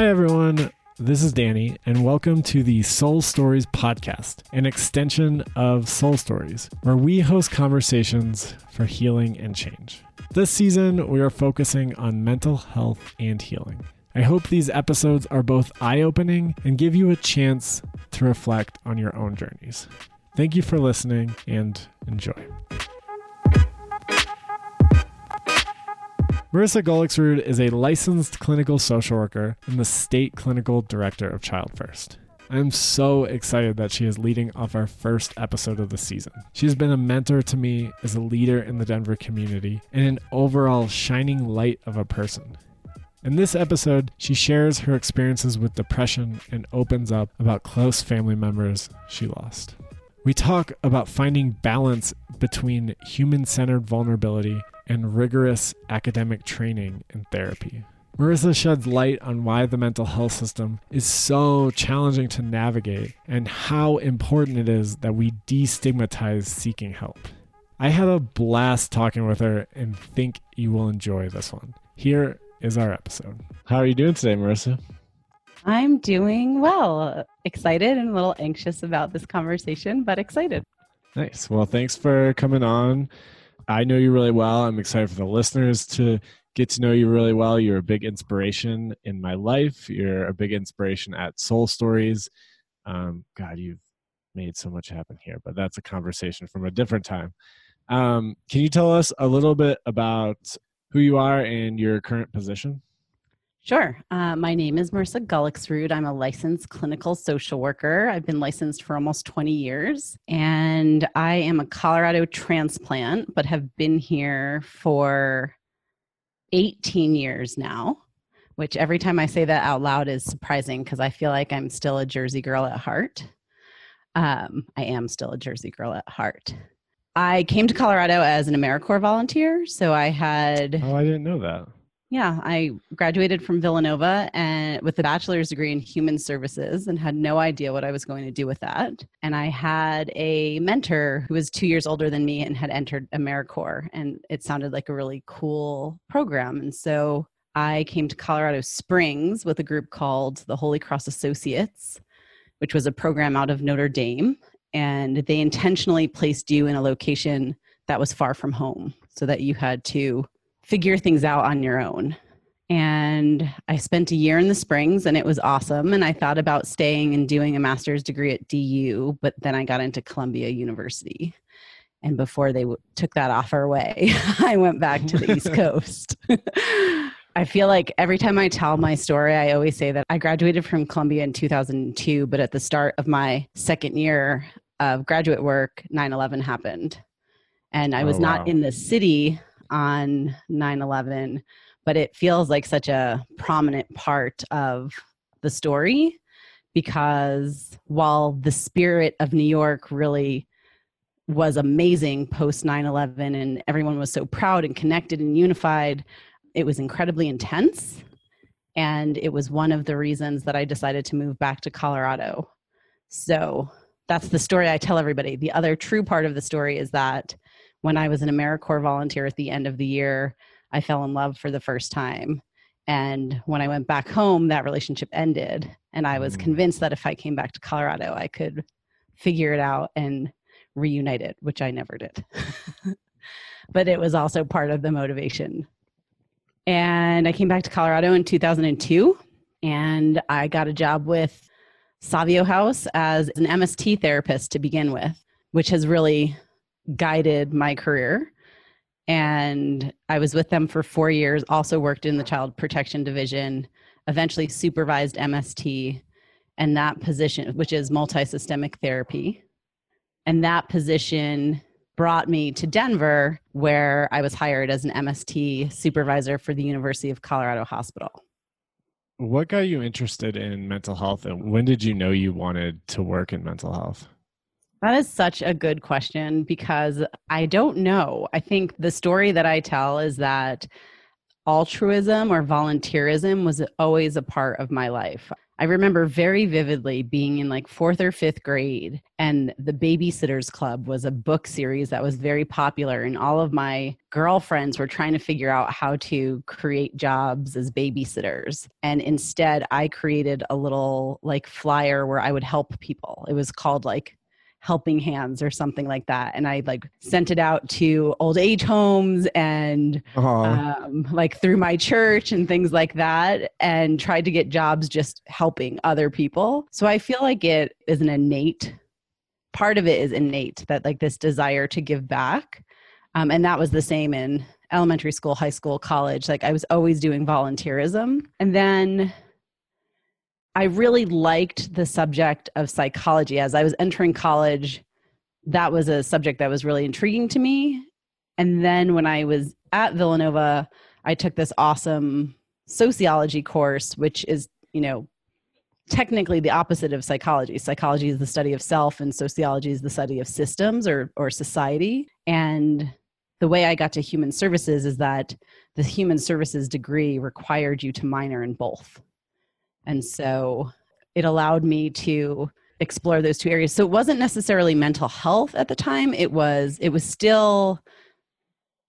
Hi, everyone. This is Danny, and welcome to the Soul Stories podcast, an extension of Soul Stories, where we host conversations for healing and change. This season, we are focusing on mental health and healing. I hope these episodes are both eye opening and give you a chance to reflect on your own journeys. Thank you for listening and enjoy. Marisa Gullicksrud is a licensed clinical social worker and the state clinical director of Child First. I'm so excited that she is leading off our first episode of the season. She has been a mentor to me as a leader in the Denver community and an overall shining light of a person. In this episode, she shares her experiences with depression and opens up about close family members she lost. We talk about finding balance between human centered vulnerability and rigorous academic training and therapy. Marisa sheds light on why the mental health system is so challenging to navigate and how important it is that we destigmatize seeking help. I had a blast talking with her and think you will enjoy this one. Here is our episode. How are you doing today, Marisa? I'm doing well. Excited and a little anxious about this conversation, but excited. Nice. Well, thanks for coming on. I know you really well. I'm excited for the listeners to get to know you really well. You're a big inspiration in my life. You're a big inspiration at Soul Stories. Um, God, you've made so much happen here, but that's a conversation from a different time. Um, can you tell us a little bit about who you are and your current position? Sure. Uh, my name is Marisa Gullicksrud. I'm a licensed clinical social worker. I've been licensed for almost 20 years, and I am a Colorado transplant, but have been here for 18 years now. Which every time I say that out loud is surprising because I feel like I'm still a Jersey girl at heart. Um, I am still a Jersey girl at heart. I came to Colorado as an AmeriCorps volunteer, so I had. Oh, I didn't know that. Yeah, I graduated from Villanova and with a bachelor's degree in human services and had no idea what I was going to do with that. And I had a mentor who was 2 years older than me and had entered AmeriCorps and it sounded like a really cool program. And so I came to Colorado Springs with a group called the Holy Cross Associates, which was a program out of Notre Dame and they intentionally placed you in a location that was far from home so that you had to figure things out on your own. And I spent a year in the Springs and it was awesome. And I thought about staying and doing a master's degree at DU, but then I got into Columbia University. And before they w- took that offer away, I went back to the East Coast. I feel like every time I tell my story, I always say that I graduated from Columbia in 2002, but at the start of my second year of graduate work, 9 11 happened. And I was oh, wow. not in the city on 9 11, but it feels like such a prominent part of the story because while the spirit of New York really was amazing post 9 11 and everyone was so proud and connected and unified, it was incredibly intense. And it was one of the reasons that I decided to move back to Colorado. So that's the story I tell everybody. The other true part of the story is that when I was an AmeriCorps volunteer at the end of the year, I fell in love for the first time. And when I went back home, that relationship ended. And I was mm. convinced that if I came back to Colorado, I could figure it out and reunite it, which I never did. but it was also part of the motivation. And I came back to Colorado in 2002 and I got a job with Savio House as an MST therapist to begin with, which has really guided my career. And I was with them for four years, also worked in the child protection division, eventually supervised MST and that position, which is multi systemic therapy. And that position brought me to Denver, where I was hired as an MST supervisor for the University of Colorado Hospital. What got you interested in mental health, and when did you know you wanted to work in mental health? That is such a good question because I don't know. I think the story that I tell is that altruism or volunteerism was always a part of my life. I remember very vividly being in like fourth or fifth grade, and the Babysitters Club was a book series that was very popular. And all of my girlfriends were trying to figure out how to create jobs as babysitters. And instead, I created a little like flyer where I would help people. It was called like helping hands or something like that. And i like sent it out to old age homes and um, like through my church and things like that and tried to get jobs just helping other people. So i feel like it is an innate part of it is innate that like this desire to give back. Um, and that was the same in elementary school high school college. Like i was always doing volunteerism. And then I really liked the subject of psychology. As I was entering college, that was a subject that was really intriguing to me. And then when I was at Villanova, I took this awesome sociology course, which is, you know, technically the opposite of psychology. Psychology is the study of self, and sociology is the study of systems or, or society. And the way I got to human services is that the human services degree required you to minor in both. And so it allowed me to explore those two areas. So it wasn't necessarily mental health at the time. It was it was still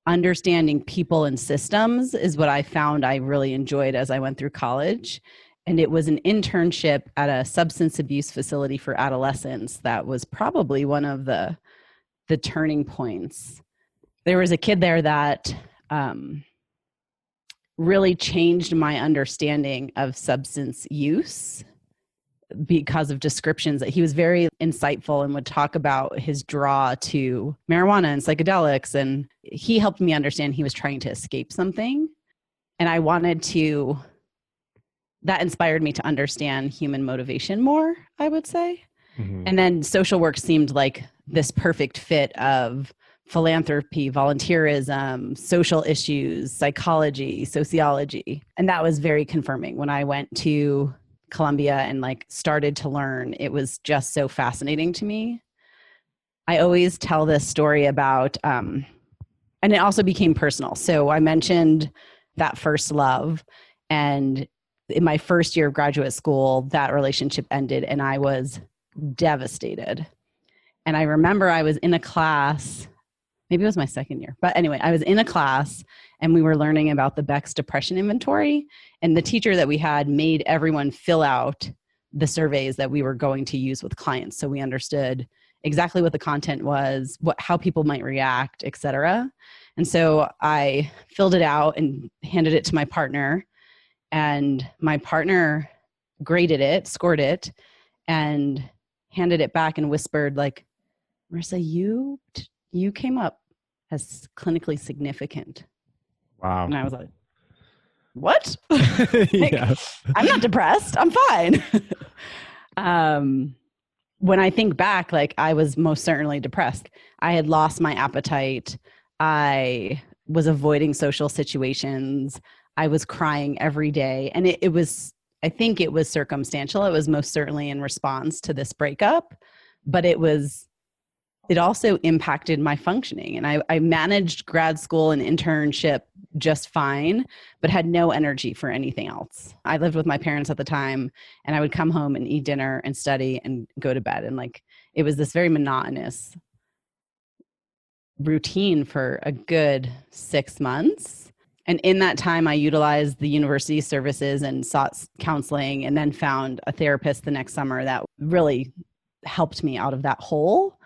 understanding people and systems is what I found I really enjoyed as I went through college. And it was an internship at a substance abuse facility for adolescents that was probably one of the the turning points. There was a kid there that um, really changed my understanding of substance use because of descriptions that he was very insightful and would talk about his draw to marijuana and psychedelics. And he helped me understand he was trying to escape something. And i wanted to that inspired me to understand human motivation more i would say. Mm-hmm. and then social work seemed like this perfect fit of philanthropy, volunteerism, social issues, psychology, sociology. And that was very confirming when I went to Columbia and like started to learn. It was just so fascinating to me. I always tell this story about, um, and it also became personal. So I mentioned that first love. And in my first year of graduate school, that relationship ended and I was devastated. And I remember I was in a class maybe it was my second year. But anyway, I was in a class and we were learning about the Beck's depression inventory. And the teacher that we had made everyone fill out the surveys that we were going to use with clients. So we understood exactly what the content was, what how people might react, etc. And so I filled it out and handed it to my partner. And my partner graded it, scored it, and handed it back and whispered, like, Marisa, you you came up as clinically significant. Wow. And I was like, what? like, yeah. I'm not depressed. I'm fine. um, when I think back, like I was most certainly depressed. I had lost my appetite. I was avoiding social situations. I was crying every day. And it, it was, I think it was circumstantial. It was most certainly in response to this breakup, but it was it also impacted my functioning. And I, I managed grad school and internship just fine, but had no energy for anything else. I lived with my parents at the time, and I would come home and eat dinner and study and go to bed. And like it was this very monotonous routine for a good six months. And in that time, I utilized the university services and sought counseling, and then found a therapist the next summer that really helped me out of that hole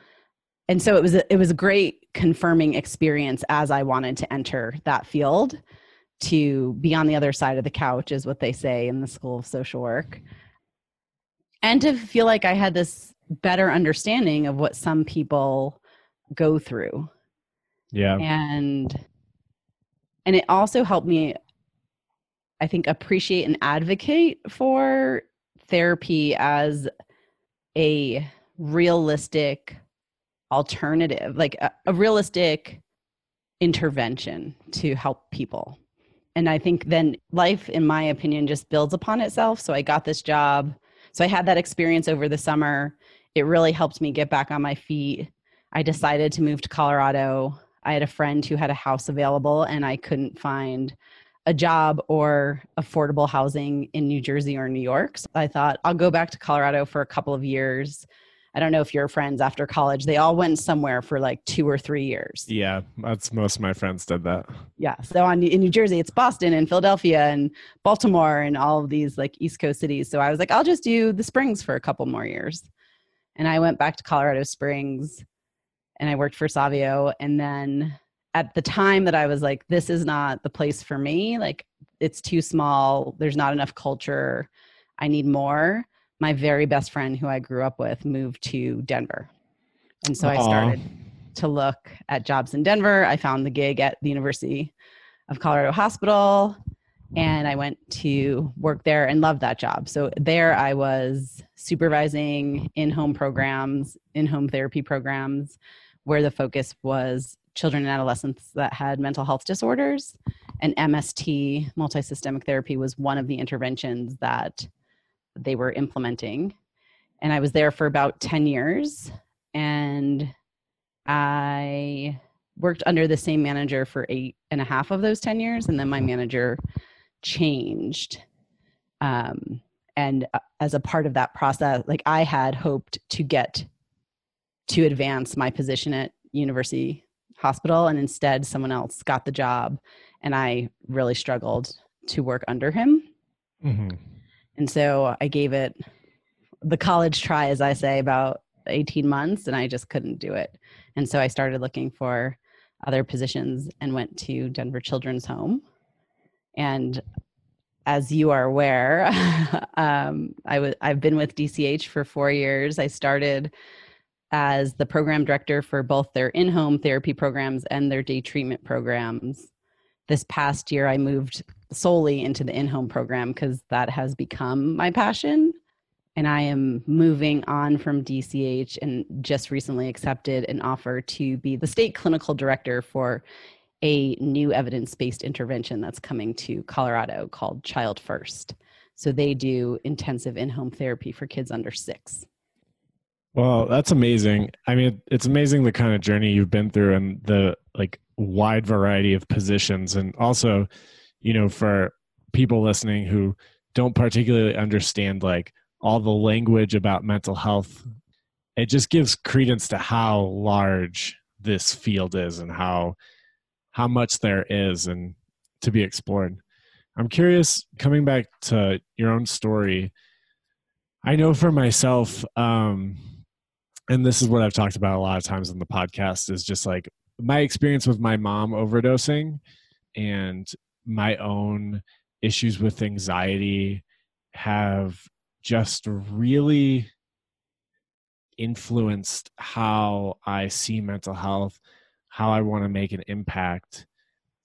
and so it was a, it was a great confirming experience as I wanted to enter that field to be on the other side of the couch is what they say in the school of social work and to feel like I had this better understanding of what some people go through. Yeah. And and it also helped me I think appreciate and advocate for therapy as a realistic alternative, like a, a realistic intervention to help people. And I think then life, in my opinion, just builds upon itself. So I got this job. So I had that experience over the summer. It really helped me get back on my feet. I decided to move to Colorado. I had a friend who had a house available and I couldn't find a job or affordable housing in New Jersey or New York. So I thought I'll go back to Colorado for a couple of years. I don't know if your friends after college, they all went somewhere for like two or three years. Yeah, that's most of my friends did that. Yeah. So on, in New Jersey, it's Boston and Philadelphia and Baltimore and all of these like East Coast cities. So I was like, I'll just do the Springs for a couple more years. And I went back to Colorado Springs and I worked for Savio. And then at the time that I was like, this is not the place for me, like it's too small, there's not enough culture, I need more. My very best friend who I grew up with moved to Denver. And so Aww. I started to look at jobs in Denver. I found the gig at the University of Colorado Hospital and I went to work there and loved that job. So there I was supervising in home programs, in home therapy programs, where the focus was children and adolescents that had mental health disorders. And MST, multisystemic therapy, was one of the interventions that they were implementing. And I was there for about 10 years. And I worked under the same manager for eight and a half of those 10 years. And then my manager changed. Um, and uh, as a part of that process, like I had hoped to get to advance my position at University hospital and instead someone else got the job and i really struggled to work under him mm-hmm. And so i gave it the college try as i say about 18 months and i just couldn't do it. And so i started looking for other positions and went to denver children's home. And as you are aware um, I w- i've been with dch for four years. I started as the program director for both their in home therapy programs and their day treatment programs. This past year, I moved solely into the in home program because that has become my passion. And I am moving on from DCH and just recently accepted an offer to be the state clinical director for a new evidence based intervention that's coming to Colorado called Child First. So they do intensive in home therapy for kids under six. Well, that's amazing. I mean, it's amazing the kind of journey you've been through and the like wide variety of positions and also, you know, for people listening who don't particularly understand like all the language about mental health, it just gives credence to how large this field is and how how much there is and to be explored. I'm curious coming back to your own story. I know for myself um and this is what I've talked about a lot of times on the podcast is just like my experience with my mom overdosing and my own issues with anxiety have just really influenced how I see mental health, how I want to make an impact.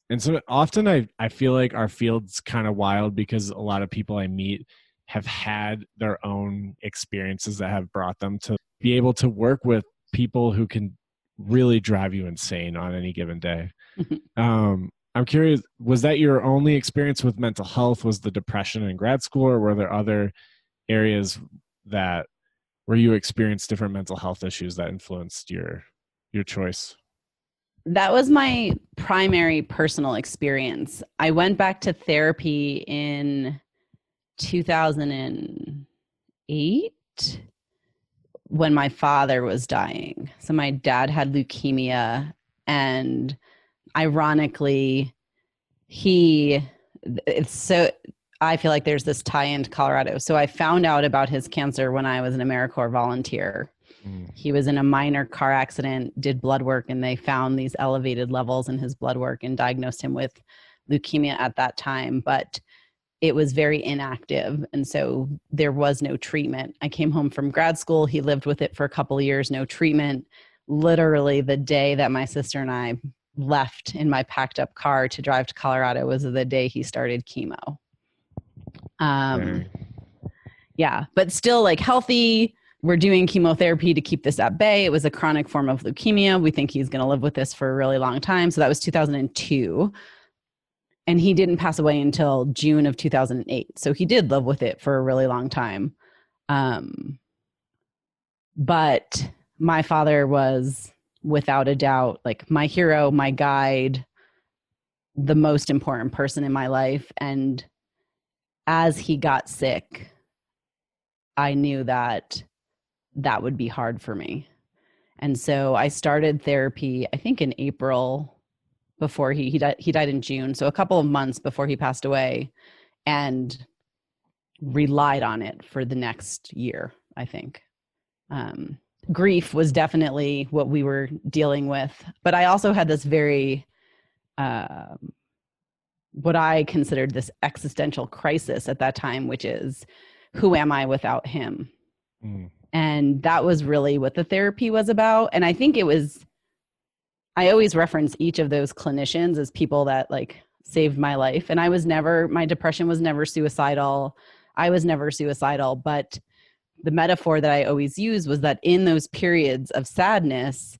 And so often I, I feel like our field's kind of wild because a lot of people I meet have had their own experiences that have brought them to be able to work with people who can really drive you insane on any given day. um, I'm curious, was that your only experience with mental health? Was the depression in grad school, or were there other areas that where you experienced different mental health issues that influenced your your choice? That was my primary personal experience. I went back to therapy in 2008 when my father was dying. So my dad had leukemia and ironically he it's so I feel like there's this tie into Colorado. So I found out about his cancer when I was an AmeriCorps volunteer. Mm. He was in a minor car accident, did blood work, and they found these elevated levels in his blood work and diagnosed him with leukemia at that time. But it was very inactive and so there was no treatment. I came home from grad school he lived with it for a couple years no treatment. Literally the day that my sister and i left in my packed up car to drive to colorado was the day he started chemo. Um yeah but still like healthy. We're doing chemotherapy to keep this at bay. It was a chronic form of leukemia. We think he's going to live with this for a really long time. So that was 2002 and he didn't pass away until June of 2008. So he did live with it for a really long time. Um, but my father was without a doubt like my hero, my guide, the most important person in my life. And as he got sick, I knew that that would be hard for me. And so I started therapy, I think in April before he he died, he died in June, so a couple of months before he passed away and relied on it for the next year, I think. Um, grief was definitely what we were dealing with, but I also had this very uh, what I considered this existential crisis at that time, which is who am I without him? Mm. And that was really what the therapy was about. And I think it was, I always reference each of those clinicians as people that like saved my life. And I was never, my depression was never suicidal. I was never suicidal. But the metaphor that I always use was that in those periods of sadness,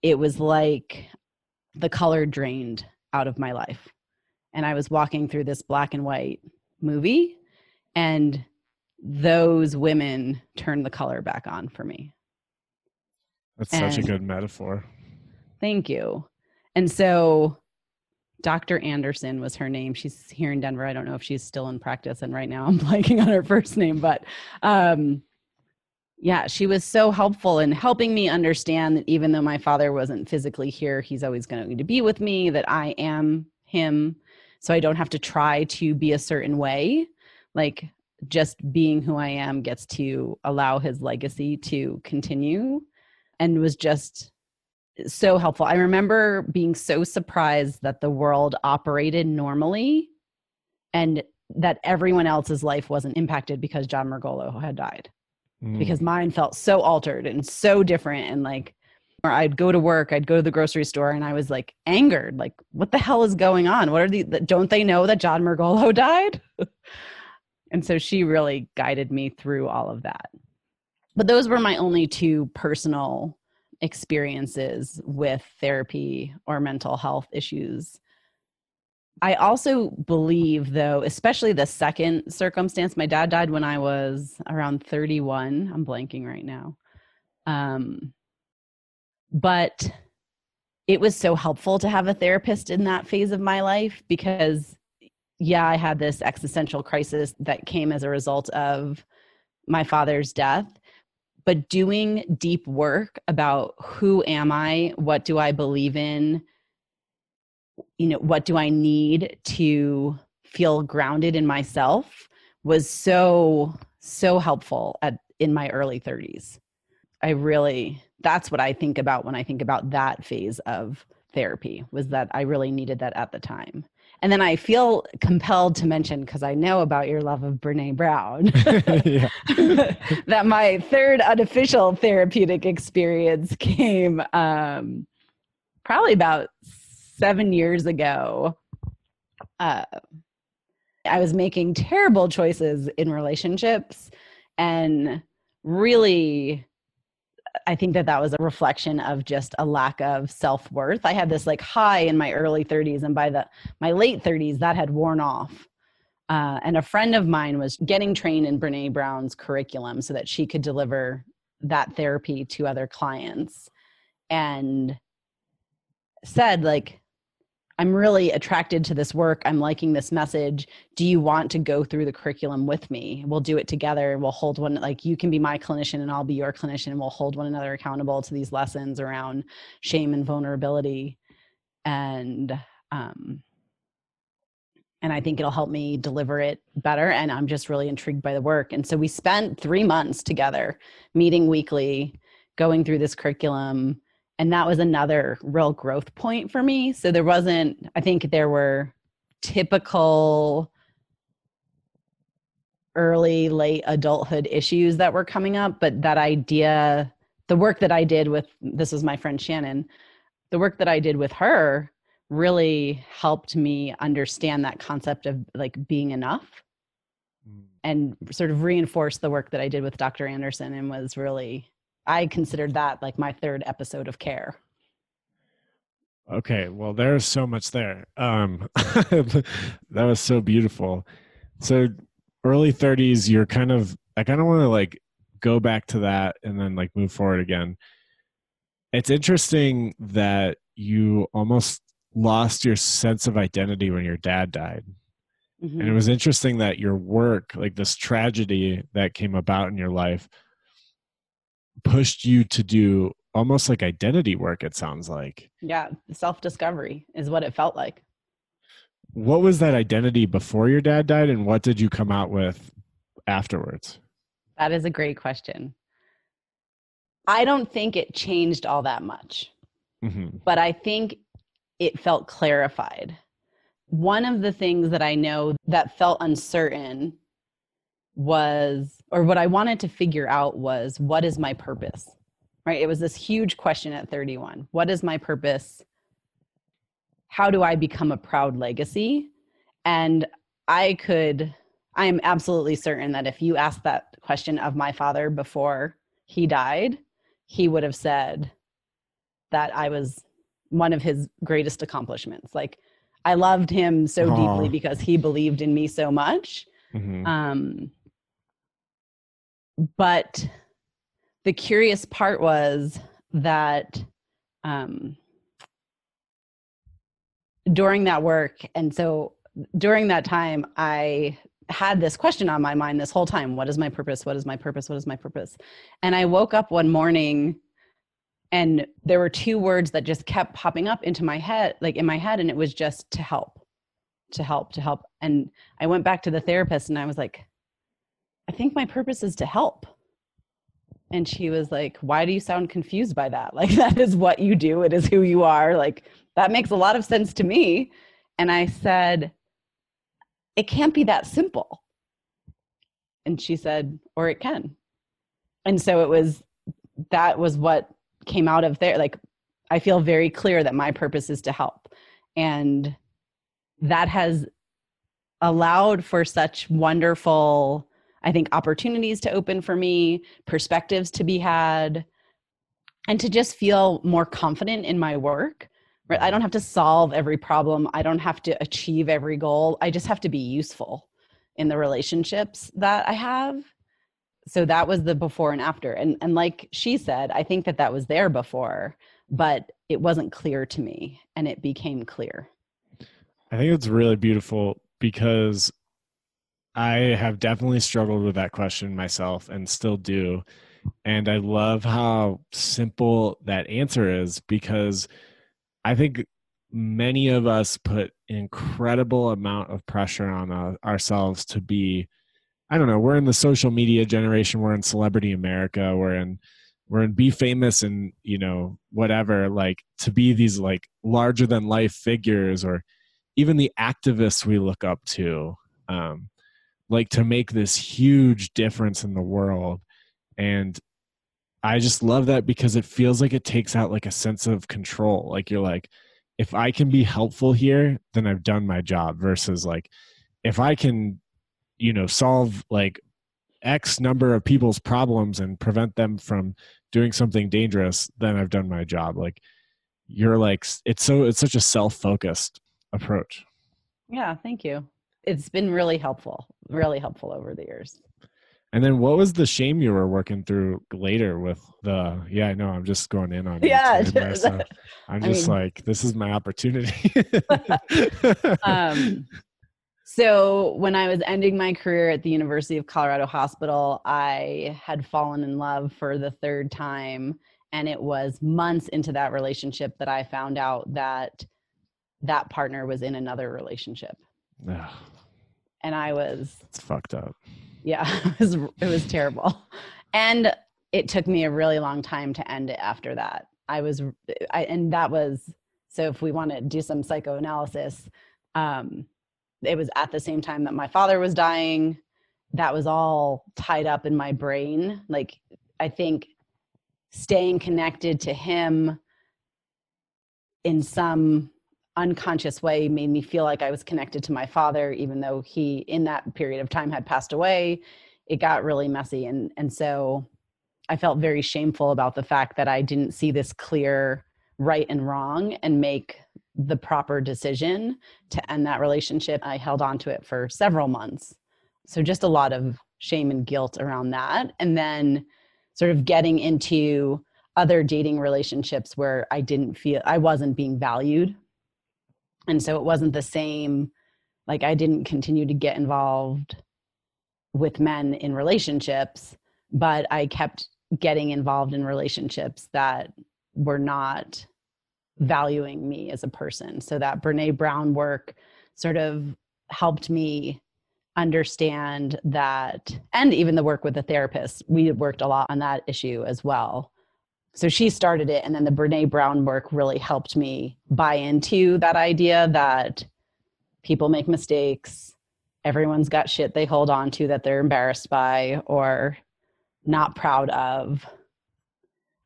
it was like the color drained out of my life. And I was walking through this black and white movie, and those women turned the color back on for me. That's and such a good metaphor. Thank you. And so Dr. Anderson was her name. She's here in Denver. I don't know if she's still in practice. And right now I'm blanking on her first name, but um, yeah, she was so helpful in helping me understand that even though my father wasn't physically here, he's always going to be with me, that I am him. So I don't have to try to be a certain way. Like just being who I am gets to allow his legacy to continue and was just so helpful. I remember being so surprised that the world operated normally and that everyone else's life wasn't impacted because John Margolo had died. Mm. Because mine felt so altered and so different and like or I'd go to work, I'd go to the grocery store and I was like angered, like what the hell is going on? What are the don't they know that John Margolo died? And so she really guided me through all of that. But those were my only two personal experiences with therapy or mental health issues. I also believe, though, especially the second circumstance, my dad died when I was around 31. I'm blanking right now. Um, but it was so helpful to have a therapist in that phase of my life because yeah, I had this existential crisis that came as a result of my father's death. But doing deep work about who am I? What do I believe in? You know, what do I need to feel grounded in myself was so, so helpful at in my early 30s. I really that's what I think about when I think about that phase of therapy was that I really needed that at the time. And then I feel compelled to mention, because I know about your love of Brene Brown, that my third unofficial therapeutic experience came um, probably about seven years ago. Uh, I was making terrible choices in relationships and really I think that that was a reflection of just a lack of self worth. I had this like high in my early 30s, and by the my late 30s, that had worn off. Uh, and a friend of mine was getting trained in Brene Brown's curriculum so that she could deliver that therapy to other clients, and said like I'm really attracted to this work. I'm liking this message. Do you want to go through the curriculum with me? We'll do it together. We'll hold one, like you can be my clinician and I'll be your clinician. We'll hold one another accountable to these lessons around shame and vulnerability. And, um, and I think it'll help me deliver it better. And I'm just really intrigued by the work. And so we spent three months together, meeting weekly, going through this curriculum and that was another real growth point for me so there wasn't i think there were typical early late adulthood issues that were coming up but that idea the work that i did with this was my friend shannon the work that i did with her really helped me understand that concept of like being enough mm. and sort of reinforced the work that i did with dr anderson and was really I considered that like my third episode of Care. Okay, well, there's so much there. Um, that was so beautiful. So, early 30s, you're kind of, I kind of want to like go back to that and then like move forward again. It's interesting that you almost lost your sense of identity when your dad died. Mhm. And it was interesting that your work, like this tragedy that came about in your life, pushed you to do almost like identity work, it sounds like. yeah, self discovery is what it felt like. What was that identity before your dad died, and what did you come out with afterwards? That is a great question. I don't think it changed all that much, hmm but I think it felt clarified. One of the things that I know that felt uncertain was, or what I wanted to figure out was, what is my purpose? Right? It was this huge question at 31. What is my purpose? How do I become a proud legacy? And I could, I am absolutely certain that if you asked that question of my father before he died, he would have said that I was one of his greatest accomplishments. Like I loved him so Aw. deeply because he believed in me so much. hmm Um, but the curious part was that um, during that work, and so during that time, I had this question on my mind this whole time what is my purpose? What is my purpose? What is my purpose? And I woke up one morning and there were two words that just kept popping up into my head, like in my head, and it was just to help, to help, to help. And I went back to the therapist and I was like, I think my purpose is to help. And she was like, Why do you sound confused by that? Like, that is what you do, it is who you are. Like, that makes a lot of sense to me. And I said, It can't be that simple. And she said, Or it can. And so it was, that was what came out of there. Like, I feel very clear that my purpose is to help. And that has allowed for such wonderful i think opportunities to open for me perspectives to be had and to just feel more confident in my work right? I mm-hmm. don't have to solve every problem. I don't have to achieve every goal. I just have to be useful in the relationships that i have. So that was the before and after. And and like she said i think that that was there before but it wasn't clear to me and it became clear. I think it's really beautiful because I have definitely struggled with that question myself and still do. And I love how simple that answer is because I think many of us put incredible amount of pressure on uh, ourselves to be I don't know, we're in the social media generation, we're in celebrity America, we're in we're in be famous and, you know, whatever, like to be these like larger than life figures or even the activists we look up to um, like to make this huge difference in the world and i just love that because it feels like it takes out like a sense of control like you're like if i can be helpful here then i've done my job versus like if i can you know solve like x number of people's problems and prevent them from doing something dangerous then i've done my job like you're like it's so it's such a self-focused approach. Yeah, thank you. It's been really helpful, really helpful over the years. And then what was the shame you were working through later with the yeah, I know I'm just going in on it Yeah, so I'm I just mean- like this is my opportunity. um, so when I was ending my career at the University of Colorado Hospital, I had fallen in love for the third time, and it was months into that relationship that I found out that that partner was in another relationship, and I was it's fucked up. yeah it was it was terrible. And it took me a really long time to end it after that. I was i and that was so if we want to do some psychoanalysis um it was at the same time that my father was dying. That was all tied up in my brain. Like i think staying connected to him in some unconscious way made me feel like I was connected to my father, even though he, in that period of time, had passed away. It got really messy. And, and so I felt very shameful about the fact that I didn't see this clear right and wrong and make the proper decision to end that relationship. I held on to it for several months. So just a lot of shame and guilt around that. And then sort of getting into other dating relationships where I didn't feel I wasn't being valued And so it wasn't the same, like, I didn't continue to get involved with men in relationships, but I kept getting involved in relationships that were not valuing me as a person. So that Brene Brown work sort of helped me understand that, and even the work with the therapist, we worked a lot on that issue as well. So she started it, and then the Brene Brown work really helped me buy into that idea that people make mistakes. Everyone's got shit they hold on to that they're embarrassed by or not proud of.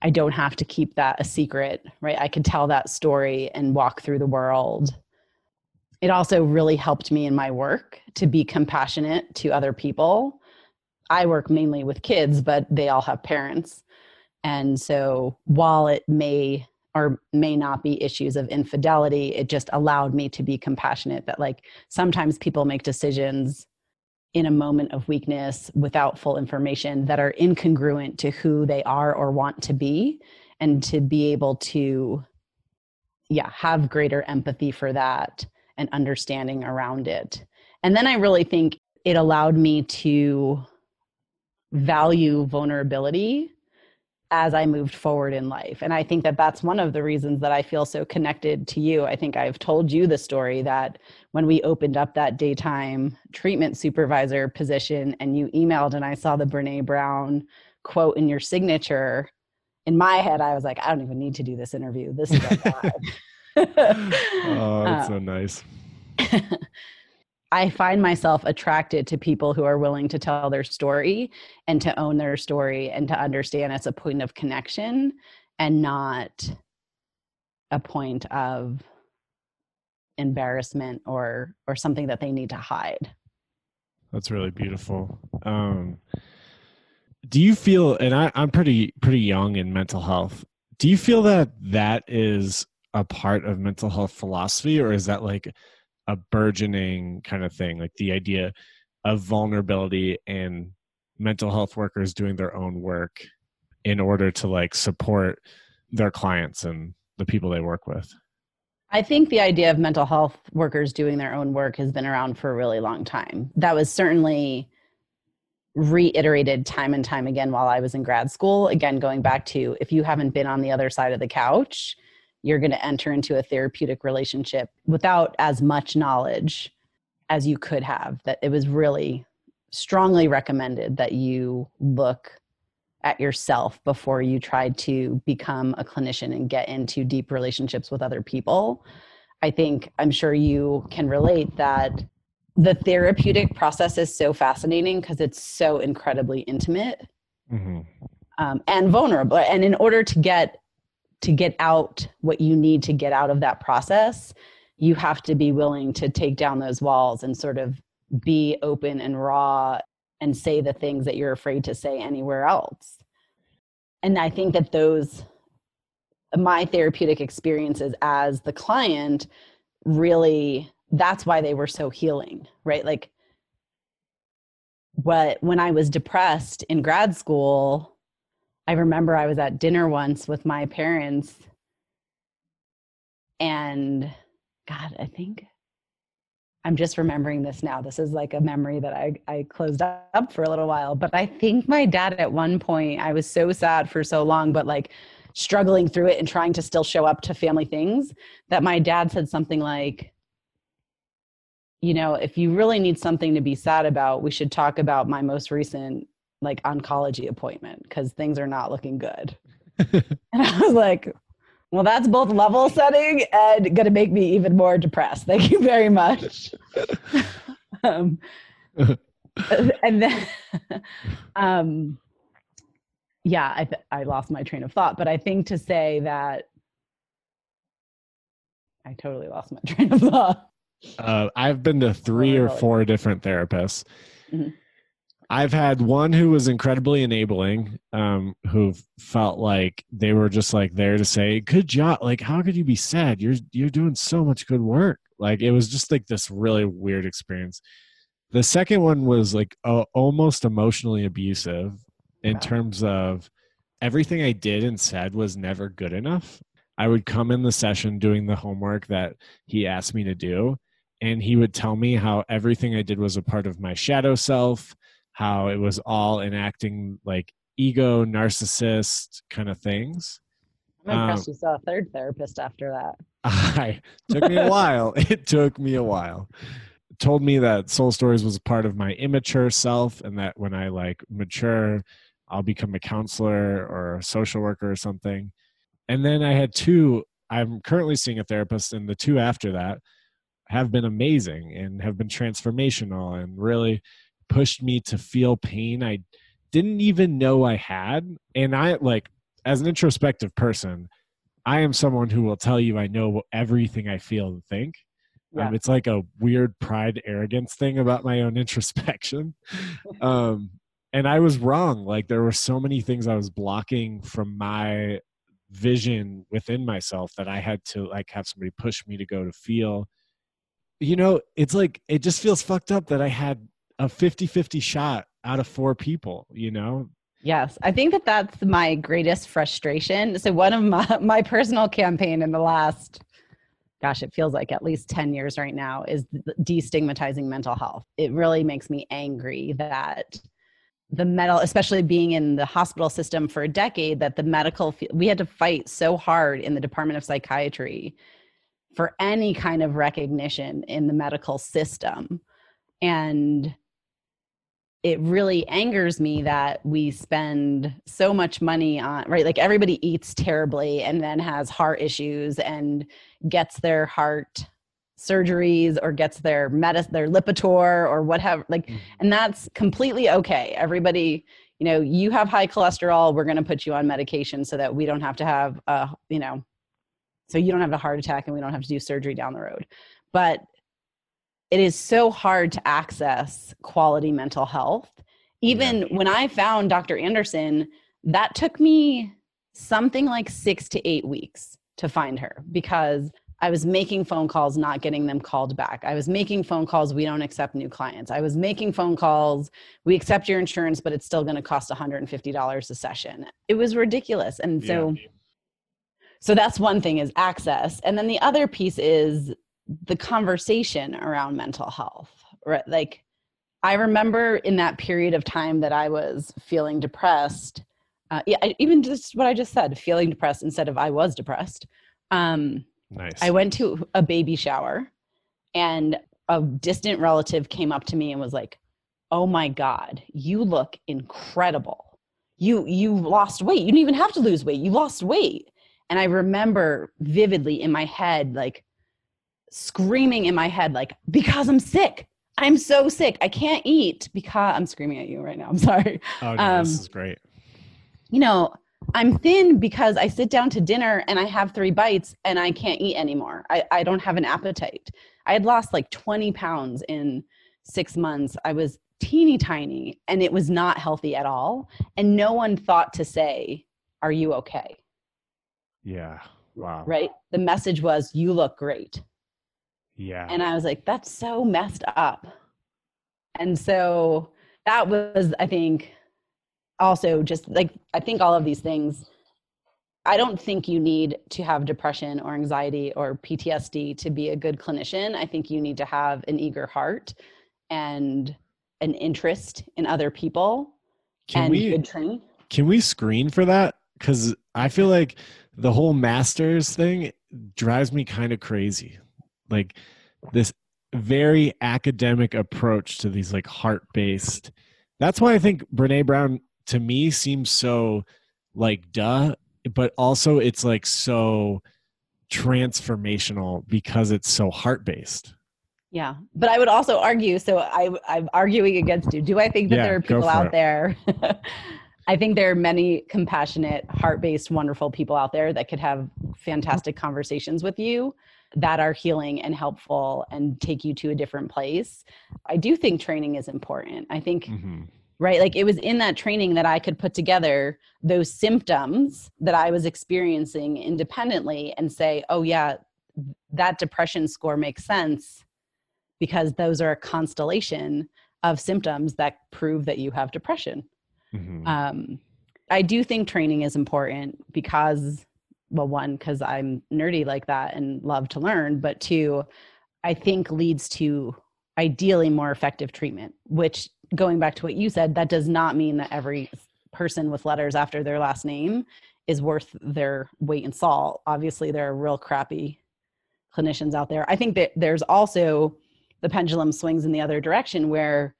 I don't have to keep that a secret, right? I can tell that story and walk through the world. It also really helped me in my work to be compassionate to other people. I work mainly with kids, but they all have parents. And so while it may or may not be issues of infidelity, it just allowed me to be compassionate. That, like, sometimes people make decisions in a moment of weakness without full information that are incongruent to who they are or want to be. And to be able to yeah have greater empathy for that and understanding around it. And then i really think it allowed me to value vulnerability as I moved forward in life. And I think that that's one of the reasons that I feel so connected to you. I think I've told you the story that when we opened up that daytime treatment supervisor position and you emailed and I saw the Brene Brown quote in your signature, in my head, I was like, I don't even need to do this interview. This is like oh, that's um, so nice. I find myself attracted to people who are willing to tell their story and to own their story and to understand it's a point of connection and not a point of embarrassment or or something that they need to hide. That's really beautiful. Um, do you feel and I, i'm pretty pretty young in mental health do you feel that that is a part of mental health philosophy or is that like a burgeoning kind of thing like the idea of vulnerability and mental health workers doing their own work in order to like support their clients and the people they work with I think the idea of mental health workers doing their own work has been around for a really long time. That was certainly reiterated time and time again while I was in grad school. Again, going back to if you haven't been on the other side of the couch, you're going to enter into a therapeutic relationship without as much knowledge as you could have that it was really strongly recommended that you look at yourself before you try to become a clinician and get into deep relationships with other people i think i'm sure you can relate that the therapeutic process is so fascinating because it's so incredibly intimate mm-hmm. um, and vulnerable and in order to get to get out what you need to get out of that process, you have to be willing to take down those walls and sort of be open and raw and say the things that you're afraid to say anywhere else. And I think that those, my therapeutic experiences as the client, really, that's why they were so healing, right? Like, what when I was depressed in grad school, I remember I was at dinner once with my parents and God, I think I'm just remembering this now. This is like a memory that I, I closed up for a little while. But I think my dad at one point, I was so sad for so long, but like struggling through it and trying to still show up to family things, that my dad said something like, you know, if you really need something to be sad about, we should talk about my most recent like oncology appointment because things are not looking good. and I was like, well, that's both level setting and going to make me even more depressed. Thank you very much. um, and then, um, yeah, I, th- I lost my train of thought, but I think to say that I totally lost my train of thought. Uh, I've been to three or four different therapists. Mm-hmm. I've had one who was incredibly enabling, um, who felt like they were just like there to say, "Good job!" Like, how could you be sad? You're you're doing so much good work. Like, it was just like this really weird experience. The second one was like uh, almost emotionally abusive in terms of everything I did and said was never good enough. I would come in the session doing the homework that he asked me to do. And he would tell me how everything I did was a part of my shadow self, how it was all enacting like ego, narcissist kind of things. I'm impressed um, you saw a third therapist after that. I took me a while. It took me a while. told me that soul stories was a part of my immature self and that when I like mature, I'll become a counselor or a social worker or something. And then I had two, I'm currently seeing a therapist, and the two after that have been amazing and have been transformational and really pushed me to feel pain I didn't even know I had. And I like, as an introspective person, I am someone who will tell you I know everything I feel and think. Um, yeah. Um, it's like a weird pride arrogance thing about my own introspection. um, and I was wrong. Like there were so many things I was blocking from my vision within myself that I had to like have somebody push me to go to feel. You know, it's like it just feels fucked up that I had a 50-50 shot out of four people, you know? Yes, I think that that's my greatest frustration. So one of my my personal campaign in the last gosh, it feels like at least 10 years right now is destigmatizing mental health. It really makes me angry that the medical especially being in the hospital system for a decade that the medical we had to fight so hard in the department of psychiatry for any kind of recognition in the medical system and it really angers me that we spend so much money on right like everybody eats terribly and then has heart issues and gets their heart surgeries or gets their medicine their lipitor or whatever like mm-hmm. and that's completely okay everybody you know you have high cholesterol we're going to put you on medication so that we don't have to have a you know so you don't have a heart attack and we don't have to do surgery down the road but it is so hard to access quality mental health even yeah. when i found dr anderson that took me something like 6 to 8 weeks to find her because I was making phone calls, not getting them called back. I was making phone calls, we don't accept new clients. I was making phone calls, we accept your insurance, but it's still going to cost $150 a session. It was ridiculous. And so yeah. so that's one thing is access. And then the other piece is the conversation around mental health. Right? Like I remember in that period of time that I was feeling depressed, uh, yeah, even just what I just said, feeling depressed instead of I was depressed. Um, Nice. I went to a baby shower and a distant relative came up to me and was like, "Oh my god, you look incredible. You you lost weight. You didn't even have to lose weight. You lost weight." And I remember vividly in my head like screaming in my head like, "Because I'm sick. I'm so sick. I can't eat because I'm screaming at you right now. I'm sorry." Oh, no, um, this is great. You know, I'm thin because I sit down to dinner and I have three bites and I can't eat anymore. I, I don't have an appetite. I had lost like 20 pounds in six months. I was teeny tiny and it was not healthy at all. And no one thought to say, Are you okay? Yeah. Wow. Right? The message was, You look great. Yeah. And I was like, That's so messed up. And so that was, I think, also just like i think all of these things i don't think you need to have depression or anxiety or ptsd to be a good clinician i think you need to have an eager heart and an interest in other people can and we, good training can we screen for that because i feel like the whole masters thing drives me kind of crazy like this very academic approach to these like heart based that's why i think brene brown to me seems so like duh, but also it's like so transformational because it's so heart based. Yeah, but I would also argue. So I, I'm arguing against you. Do I think that yeah, there are people out it. there? I think there are many compassionate, heart based, wonderful people out there that could have fantastic conversations with you that are healing and helpful and take you to a different place. I do think training is important. I think. Mm-hmm right? Like it was in that training that I could put together those symptoms that I was experiencing independently and say, oh, yeah, that depression score makes sense because those are a constellation of symptoms that prove that you have depression. Mm-hmm. Um, I do think training is important because well, one, because I'm nerdy like that and love to learn, but two, I think leads to ideally more effective treatment, which going back to what you said, that does not mean that every person with letters after their last name is worth their weight in salt. Obviously, there are real crappy clinicians out there. I think that there's also the pendulum swings in the other direction where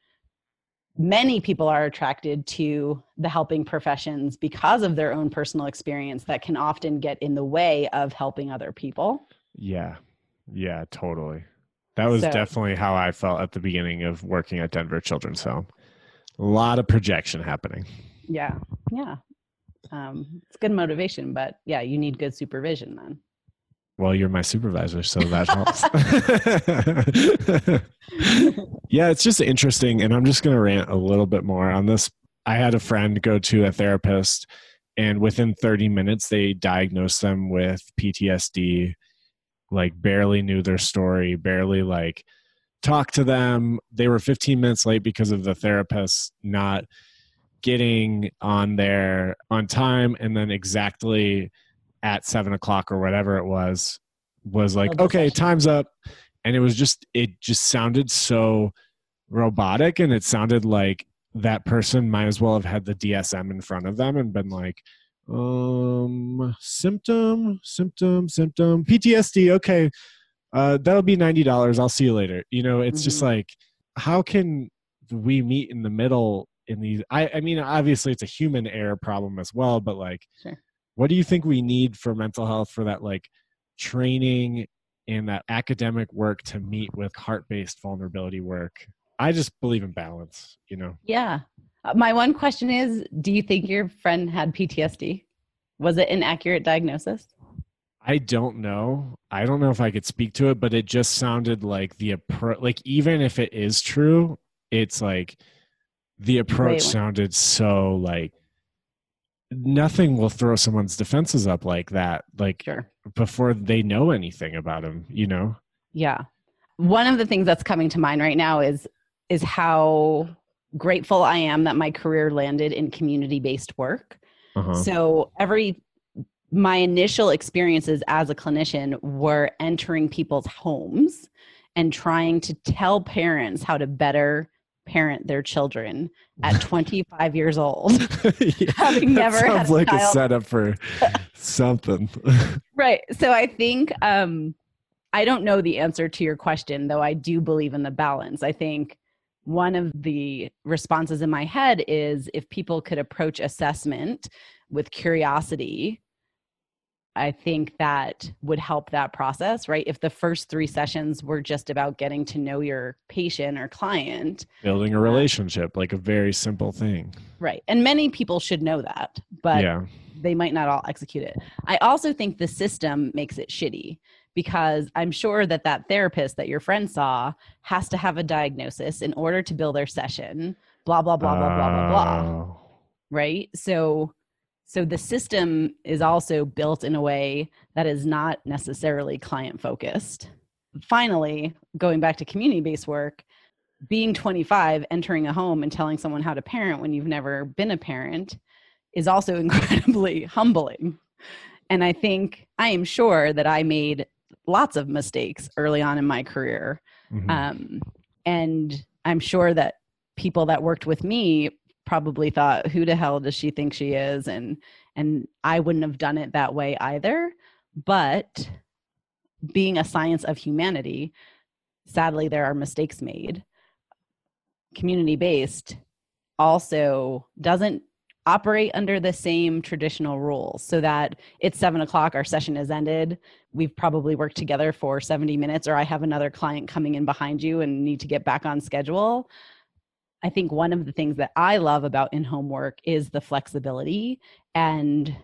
many people are attracted to the helping professions because of their own personal experience that can often get in the way of helping other people. Yeah. Yeah, totally. That was So- definitely how I felt at the beginning of working at Denver Children's Home. A lot of projection happening. Yeah. Yeah. Um, it's good motivation, but yeah, you need good supervision then. Well, you're my supervisor, so that helps. yeah, it's just interesting. And I'm just going to rant a little bit more on this. I had a friend go to a therapist, and within 30 minutes, they diagnosed them with PTSD, like, barely knew their story, barely like talked to them. They were 15 minutes late because of the therapist not getting on there on time and then exactly at seven o'clock or whatever it was was like okay time's up. And it was just it just sounded so robotic and it sounded like that person might as well have had the dsm in front of them and been like um symptom symptom symptom ptsd okay uh that'll be $90 i'll see you later. You know it's just Mhm. like how can we meet in the middle in these i i mean obviously it's a human error problem as well but like Sure. What do you think we need for mental health for that like training and that academic work to meet with heart-based vulnerability work i just believe in balance you know Yeah. Uh, my one question is Do you think your friend had PTSD? Was it an accurate diagnosis? i don't know i don't know if i could speak to it but it just sounded like the approach. like even if it is true it's like the approach Wait, sounded so like nothing will throw someone's defenses up like that like Sure. before they know anything about him you know Yeah. One of the things that's coming to mind right now is is how grateful I am that my career landed in community-based work. uh-huh. So every my initial experiences as a clinician were entering people's homes and trying to tell parents how to better parent their children at 25 years old. Yeah, Having that never sounds a like a child. setup for something right. So I think um I don't know the answer to your question though I do believe in the balance. I think one of the responses in my head is if people could approach assessment with curiosity I think that would help that process, right? If the first three sessions were just about getting to know your patient or client, building a uh, relationship like a very simple thing right? And many people should know that, but yeah they might not all execute it. I also think the system makes it shitty because I'm sure that that therapist that your friend saw has to have a diagnosis in order to bill their session, blah, blah, blah, blah, blah, blah, blah. Oh. right so so the system is also built in a way that is not necessarily client focused finally going back to community based work being 25 entering a home and telling someone how to parent when you've never been a parent is also incredibly humbling. And i think i am sure that i made lots of mistakes early on in my career. Mhm. um, and I'm sure that people that worked with me probably thought, "Who the hell does she think she is?" and and I wouldn't have done it that way either. But being a science of humanity, sadly, there are mistakes made. Community based also doesn't operate under the same traditional rules so that it's seven o'clock our session is ended we've probably worked together for 70 minutes or i have another client coming in behind you and need to get back on schedule i think one of the things that i love about in-home work is the flexibility and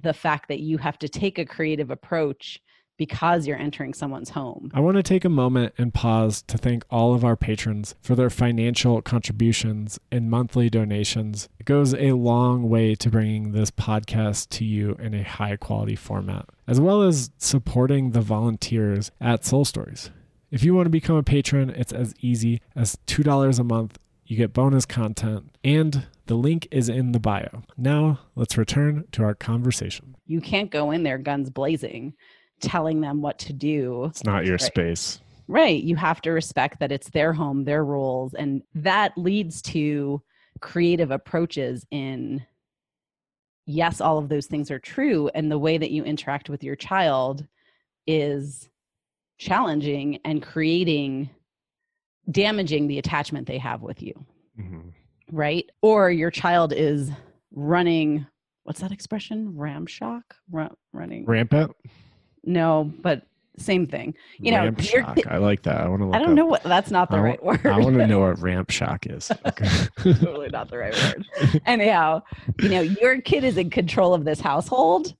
the fact that you have to take a creative approach because you're entering someone's home I want to take a moment and pause to thank all of our patrons for their financial contributions and monthly donations. It goes a long way to bringing this podcast to you in a high quality format, as well as supporting the volunteers at Soul Stories. If you want to become a patron, it's as easy as $2 a month. You get bonus content and The link is in the bio. Now, let's return to our conversation. You can't go in there guns blazing telling them what to do. It's not your Right. space. Right. You have to respect that it's their home, their rules. And that leads to creative approaches in, yes, all of those things are true. And the way that you interact with your child is challenging and creating, damaging the attachment they have with you. Mhm. Right. Or your child is running, what's that expression? Ramshock? Run, running. Rampant? no, but same thing. You know, ramp shock. I like that. I want to look I don't up- know what that's not the I right word. I want to know what ramp shock is. Okay. totally not the right word. Anyhow, you know, your kid is in control of this household.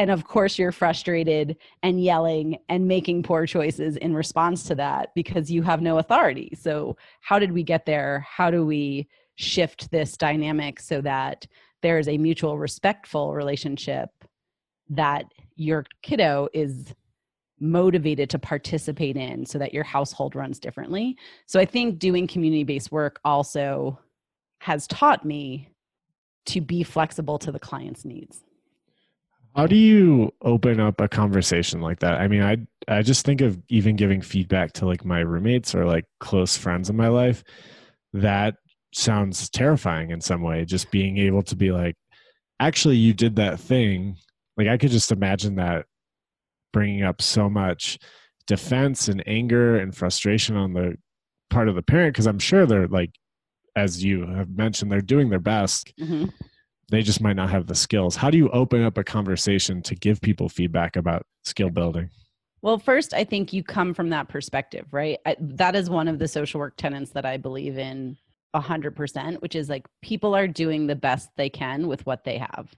And of course, you're frustrated and yelling and making poor choices in response to that because you have no authority. So, how did we get there? How do we shift this dynamic so that there is a mutual respectful relationship that your kiddo is motivated to participate in so that your household runs differently? So, I think doing community based work also has taught me to be flexible to the client's needs. How do you open up a conversation like that? I mean, I I just think of even giving feedback to like my roommates or like close friends in my life. That sounds terrifying in some way. Just being able to be like, actually, you did that thing. Like I could just imagine that bringing up so much defense and anger and frustration on the part of the parent because I'm sure they're like, as you have mentioned, they're doing their best mm-hmm. They just might not have the skills. How do you open up a conversation to give people feedback about skill building? Well, first, I think you come from that perspective, right? I, that is one of the social work tenets that I believe in 100%, which is like people are doing the best they can with what they have.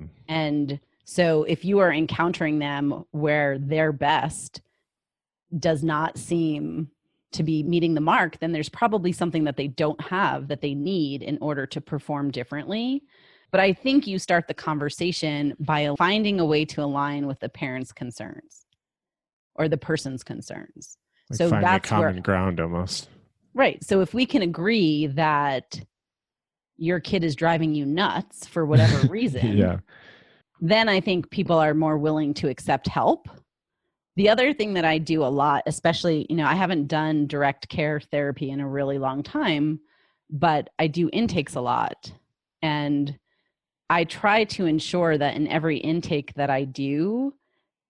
Mhm. And so if you are encountering them where their best does not seem to be meeting the mark, then there's probably something that they don't have that they need in order to perform differently. But I think you start the conversation by finding a way to align with the parent's concerns or the person's concerns. Like So that's a where- common ground almost. Right. So if we can agree that your kid is driving you nuts for whatever reason, yeah. then I think people are more willing to accept help. The other thing that I do a lot, especially, you know, I haven't done direct care therapy in a really long time, but I do intakes a lot. And I try to ensure that in every intake that I do,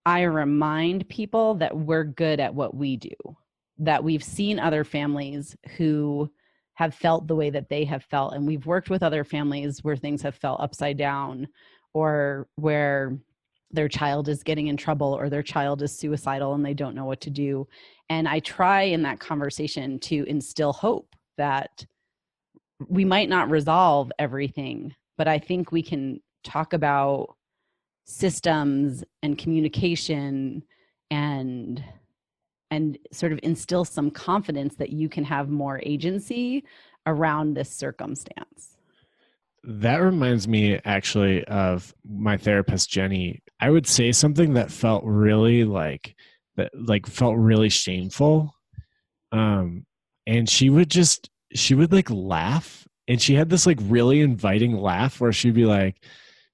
I remind people that we're good at what we do, that we've seen other families who have felt the way that they have felt. And we've worked with other families where things have felt upside down or where their child is getting in trouble or their child is suicidal and they don't know what to do. And I try in that conversation to instill hope that we might not resolve everything, but I think we can talk about systems and communication and and sort of instill some confidence that you can have more agency around this circumstance. That reminds me actually of my therapist Jenny. I would say something that felt really like that like felt really shameful. Um and she would just she would like laugh and she had this like really inviting laugh where she'd be like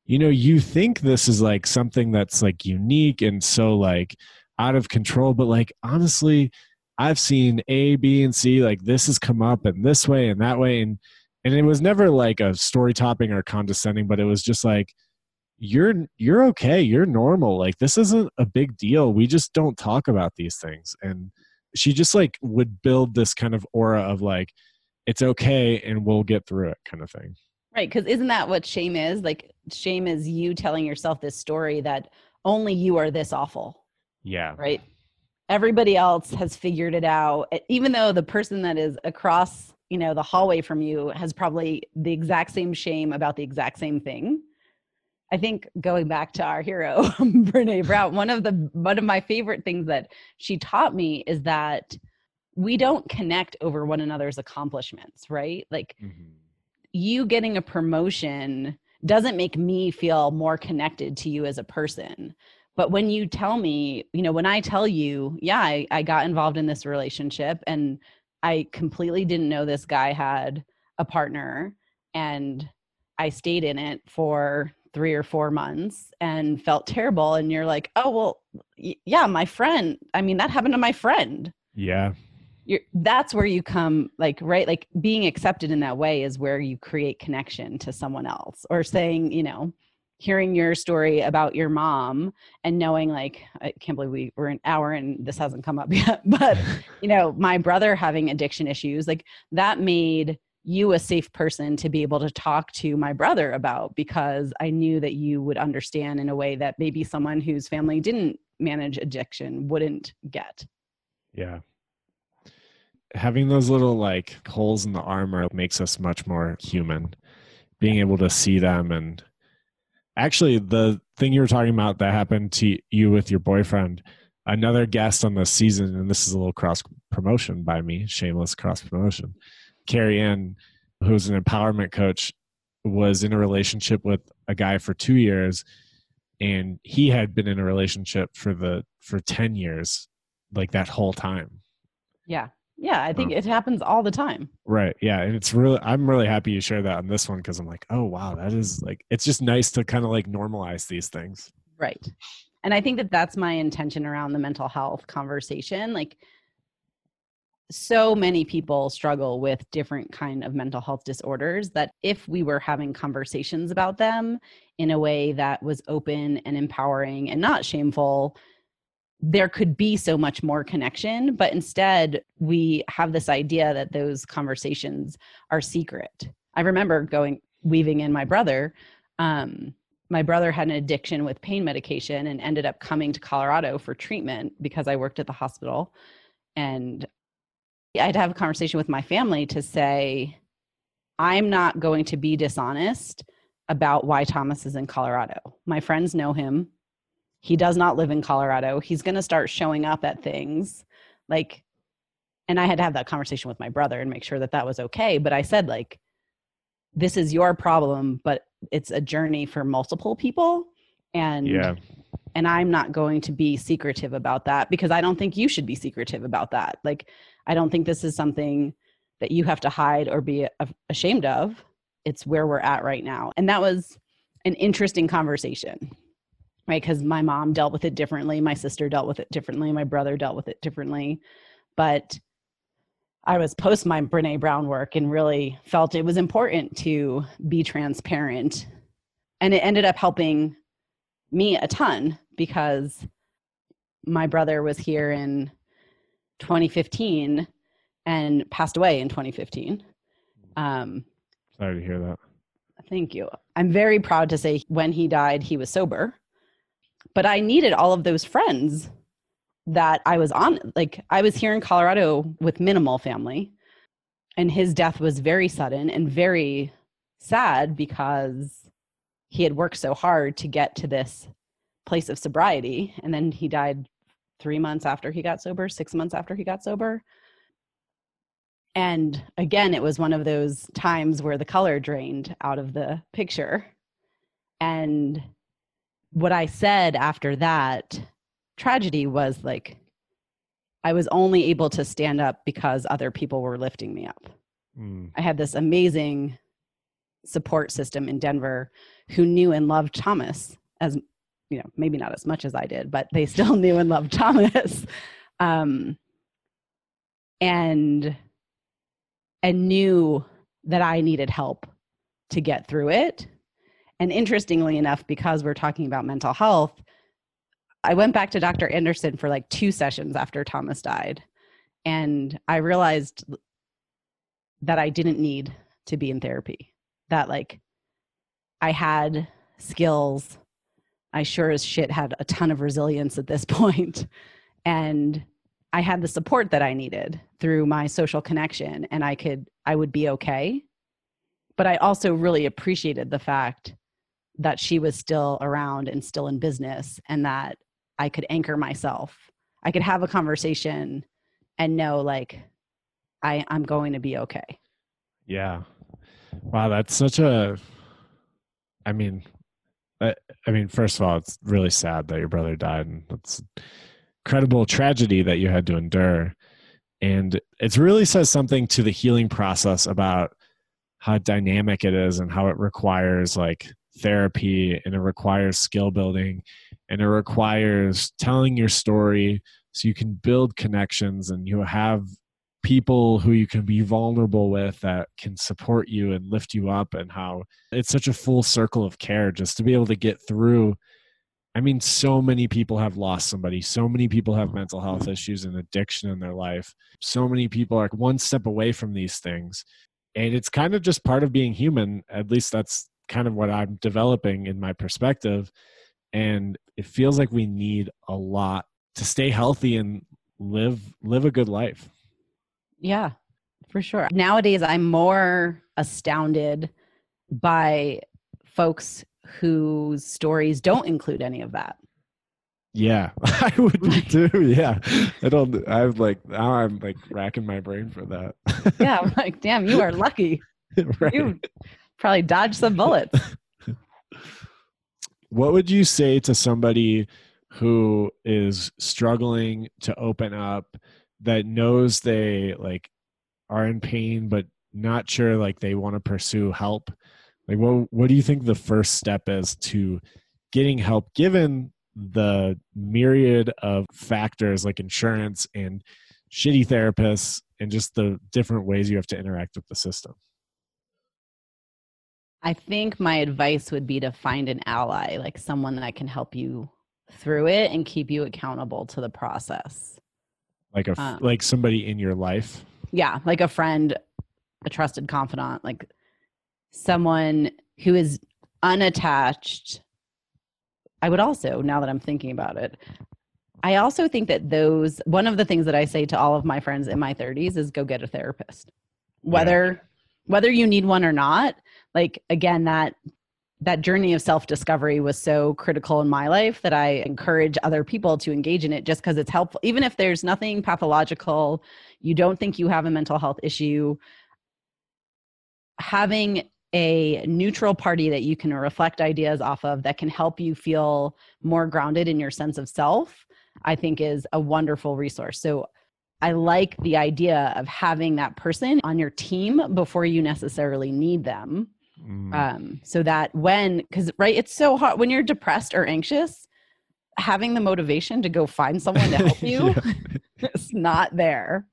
you know you think this is like something that's like unique and so like out of control but like honestly i've seen a b and c like this has come up in this way and that way and and it was never like a story topping or condescending but it was just like you're you're okay you're normal like this isn't a big deal we just don't talk about these things and she just like would build this kind of aura of like it's okay and we'll get through it kind of thing Right. Because isn't that what shame is? Like, shame is you telling yourself this story that only you are this awful, yeah right? Everybody else has figured it out. Even though the person that is across, you know, the hallway from you has probably the exact same shame about the exact same thing. I think going back to our hero, Brene Brown, one of the one of my favorite things that she taught me is that we don't connect over one another's accomplishments, right? Like mm-hmm. you getting a promotion doesn't make me feel more connected to you as a person. But when you tell me, you know, when I tell you, yeah, I, I got involved in this relationship and I completely didn't know this guy had a partner And I stayed in it for three or four months and felt terrible. And you're like, oh, well, y- yeah, my friend. I mean, that happened to my friend. Yeah. You're, that's where you come, like, right? Like being accepted in that way is where you create connection to someone else or saying, you know, hearing your story about your mom and knowing like i can't believe we were an hour and this hasn't come up yet but you know my brother having addiction issues like that made you a safe person to be able to talk to my brother about because i knew that you would understand in a way that maybe someone whose family didn't manage addiction wouldn't get yeah having those little like holes in the armor makes us much more human. Being able to see them and actually the thing you were talking about that happened to you with your boyfriend another guest on the season and this is a little cross promotion by me shameless cross promotion. Carrie ann who's an empowerment coach was in a relationship with a guy for two years and he had been in a relationship for the for 10 years like that whole time. Yeah yeah, I think um, it happens all the time. Right. Yeah. And it's really, I'm really happy you share that on this one because I'm like, oh, wow, that is like, it's just nice to kind of like normalize these things. Right. And I think that that's my intention around the mental health conversation. Like, so many people struggle with different kind of mental health disorders that if we were having conversations about them in a way that was open and empowering and not shameful there could be so much more connection but instead we have this idea that those conversations are secret. I remember going weaving in my brother um, my brother had an addiction with pain medication and ended up coming to colorado for treatment because i worked at the hospital. And i'd have a conversation with my family to say i'm not going to be dishonest about why thomas is in colorado. My friends know him he does not live in Colorado. He's going to start showing up at things like, and I had to have that conversation with my brother and make sure that that was okay. But I said, like, this is your problem, but it's a journey for multiple people. And, yeah. and I'm not going to be secretive about that because I don't think you should be secretive about that. Like, I don't think this is something that you have to hide or be ashamed of. It's where we're at right now. And that was an interesting conversation right? Because my mom dealt with it differently, my sister dealt with it differently, my brother dealt with it differently. But I was post my Brene Brown work and really felt it was important to be transparent. And it ended up helping me a ton because my brother was here in 2015 and passed away in 2015. Um, Sorry to hear that. Thank you. I'm very proud to say when he died, he was sober but I needed all of those friends that I was on. Like I was here in Colorado with minimal family, and his death was very sudden and very sad because he had worked so hard to get to this place of sobriety. And then he died three months after he got sober, six months after he got sober. And again, it was one of those times where the color drained out of the picture. And what I said after that tragedy was like, I was only able to stand up because other people were lifting me up. Mm. I had this amazing support system in Denver who knew and loved Thomas as you know, maybe not as much as I did, but they still knew and loved Thomas. Um, and and knew that I needed help to get through it and interestingly enough, because we're talking about mental health, I went back to Dr. Anderson for like two sessions after Thomas died. And I realized that I didn't need to be in therapy, that like I had skills. I sure as shit had a ton of resilience at this point. And I had the support that I needed through my social connection and I could I would be okay. But I also really appreciated the fact that she was still around and still in business and that I could anchor myself. I could have a conversation and know like I I'm going to be okay. Yeah. Wow, that's such a I mean I, I mean first of all it's really sad that your brother died and it's incredible tragedy that you had to endure and it really says something to the healing process about how dynamic it is and how it requires like therapy and it requires skill building and it requires telling your story so you can build connections and you have people who you can be vulnerable with that can support you and lift you up and how it's such a full circle of care just to be able to get through I mean, so many people have lost somebody. So many people have mental health issues and addiction in their life. So many people are one step away from these things. And it's kind of just part of being human. At least that's kind of what I'm developing in my perspective. And it feels like we need a lot to stay healthy and live live a good life. Yeah, for sure. Nowadays I'm more astounded by folks whose stories don't include any of that. Yeah, I would be too. Yeah, I don't. I'm like now. I'm like racking my brain for that. yeah, I'm like, damn, you are lucky. right. You probably dodge some bullets. what would you say to somebody who is struggling to open up, that knows they like are in pain, but not sure like they want to pursue help? Like, what what do you think the first step is to getting help, given the myriad of factors like insurance and shitty therapists and just the different ways you have to interact with the system? I think my advice would be to find an ally, like someone that can help you through it and keep you accountable to the process. Like a um, like somebody in your life. Yeah, like a friend, a trusted confidant, like someone who is unattached. I would also, now that I'm thinking about it, I also think that those, one of the things that I say to all of my friends in my 30s is go get a therapist. Whether, yeah. whether you need one or not, like again, that that journey of self discovery was so critical in my life that I encourage other people to engage in it just because it's helpful. Even if there's nothing pathological, you don't think you have a mental health issue, having a neutral party that you can reflect ideas off of that can help you feel more grounded in your sense of self, I think is a wonderful resource. So I like the idea of having that person on your team before you necessarily need them. Mm. Um, so that when, because, right, it's so hard when you're depressed or anxious, having the motivation to go find someone to help you is not there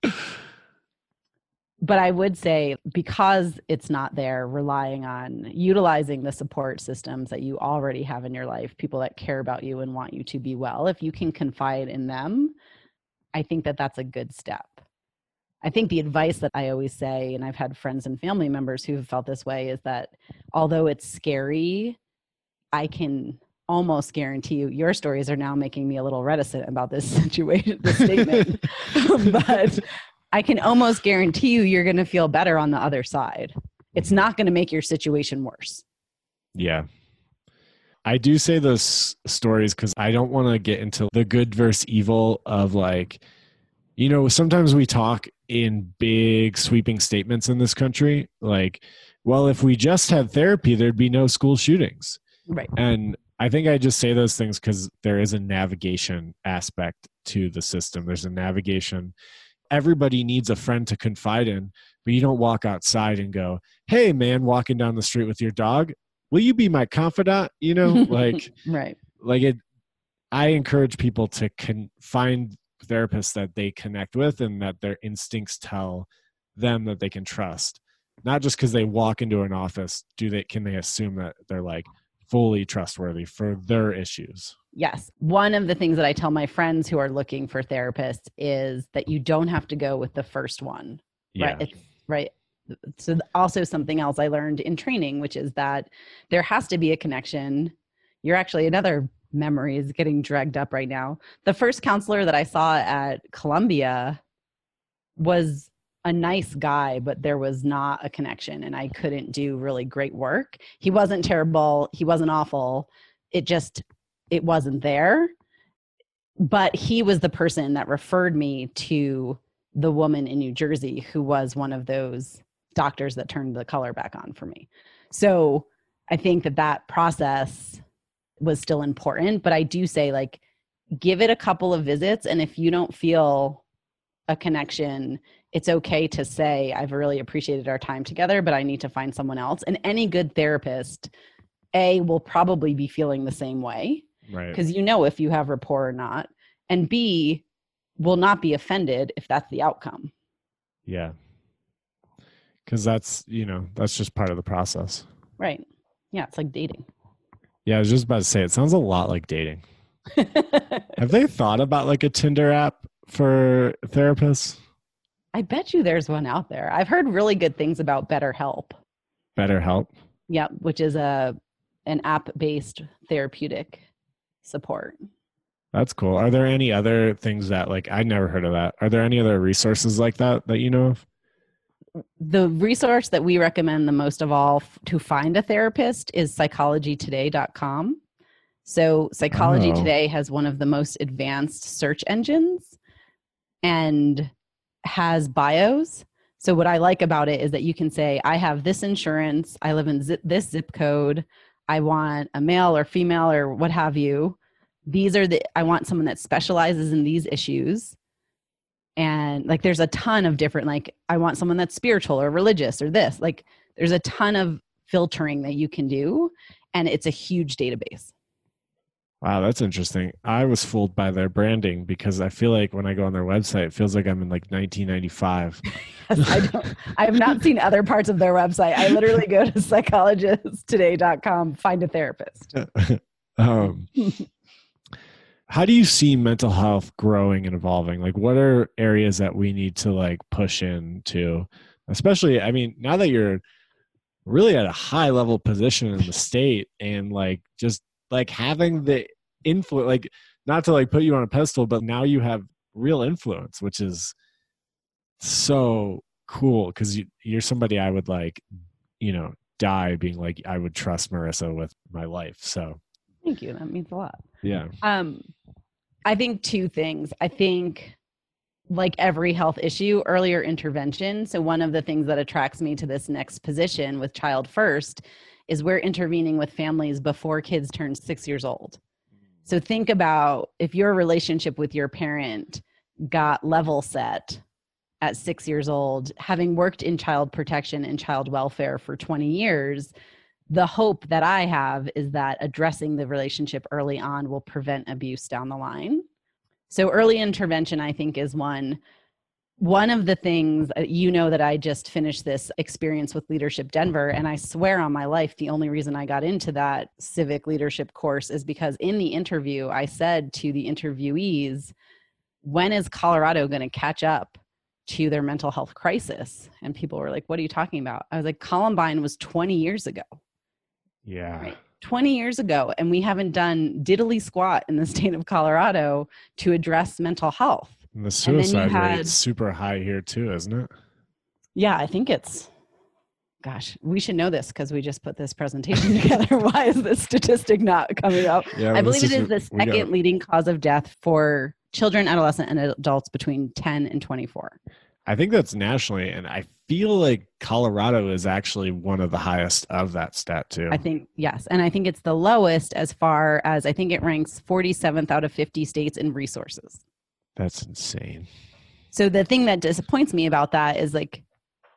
but I would say because it's not there, relying on utilizing the support systems that you already have in your life, people that care about you and want you to be well, if you can confide in them, I think that that's a good step. I think the advice that I always say, and I've had friends and family members who have felt this way, is that although it's scary, I can almost guarantee you your stories are now making me a little reticent about this situation, this statement. but I can almost guarantee you you're going to feel better on the other side. It's not going to make your situation worse. Yeah. I do say those stories because I don't want to get into the good versus evil of like, you know, sometimes we talk in big sweeping statements in this country. Like, well, if we just had therapy, there'd be no school shootings. Right. And I think I just say those things because there is a navigation aspect to the system. There's a navigation everybody needs a friend to confide in, but you don't walk outside and go, "Hey, man, walking down the street with your dog, will you be my confidant?" You know, like right, like it. I encourage people to con- find therapists that they connect with and that their instincts tell them that they can trust. Not just because they walk into an office, do they can they assume that they're like fully trustworthy for their issues? Yes. One of the things that I tell my friends who are looking for therapists is that you don't have to go with the first one. Yeah. Right. It's, right. So, also something else I learned in training, which is that there has to be a connection. You're actually another memory is getting dragged up right now. The first counselor that I saw at Columbia was a nice guy, but there was not a connection and I couldn't do really great work. He wasn't terrible, he wasn't awful. It just it wasn't there. But he was the person that referred me to the woman in New Jersey who was one of those doctors that turned the color back on for me. So I think that that process was still important, but I do say like give it a couple of visits and if you don't feel a connection it's okay to say i've really appreciated our time together but i need to find someone else and any good therapist a will probably be feeling the same way Right. because you know if you have rapport or not and b will not be offended if that's the outcome Yeah. Cause that's, you know, that's just part of the process. right yeah it's like dating Yeah, I was just about to say it sounds a lot like dating. Have they thought about like a Tinder app for therapists? i bet you there's one out there i've heard really good things about betterhelp Better help. yeah which is a an app based therapeutic support That's cool. Are there any other things that like I never heard of that? Are there any other resources like that that you know of? The resource that we recommend the most of all f- to find a therapist is psychologytoday.com. So, Psychology Oh. Today has one of the most advanced search engines and has bios. So, what I like about it is that you can say, I have this insurance, I live in zip, this zip code, I want a male or female or what have you. These are the, I want someone that specializes in these issues and like there's a ton of different like i want someone that's spiritual or religious or this like there's a ton of filtering that you can do and it's a huge database Wow, that's interesting. I was fooled by their branding because I feel like when I go on their website, it feels like I'm in like 1995. Yes, I don't I have not seen other parts of their website. I literally go to psychologytoday.com, find a therapist. um, how do you see mental health growing and evolving? Like, what are areas that we need to like push into? Especially, I mean, now that you're really at a high level position in the state and like just like having the influence, like not to like put you on a pedestal, but now you have real influence, which is so cool because you, you're somebody I would like, you know, die being like, I would trust Marisa with my life. So, Thank you. That means a lot. yeah. Um, I think two things. I think, like every health issue, earlier intervention. So, one of the things that attracts me to this next position with Child First is we're intervening with families before kids turn six years old. So, mm. think about if your relationship with your parent got level set at six years old, having worked in child protection and child welfare for 20 years, the hope that I have is that addressing the relationship early on will prevent abuse down the line. So early intervention, I think, is one. One of the things uh, you know that I just finished this experience with Leadership Denver, and I swear on my life, the only reason I got into that civic leadership course is because in the interview, I said to the interviewees, When is Colorado going to catch up to their mental health crisis? And people were like, What are you talking about? I was like, Columbine was 20 years ago. Yeah. Right. 20 years ago, and we haven't done diddly squat in the state of Colorado to address mental health. And the suicide had- rate's super high here too, isn't it? Yeah, I think it's, gosh, we should know this because we just put this presentation together. Why is this statistic not coming up? Yeah. I believe it is the second leading cause of death for children, adolescent, and adults between 10 and 24. I think that's nationally, and I feel like Colorado is actually one of the highest of that stat too. I think, yes. And I think it's the lowest as far as I think it ranks 47th out of 50 states in resources. That's insane. So the thing that disappoints me about that is like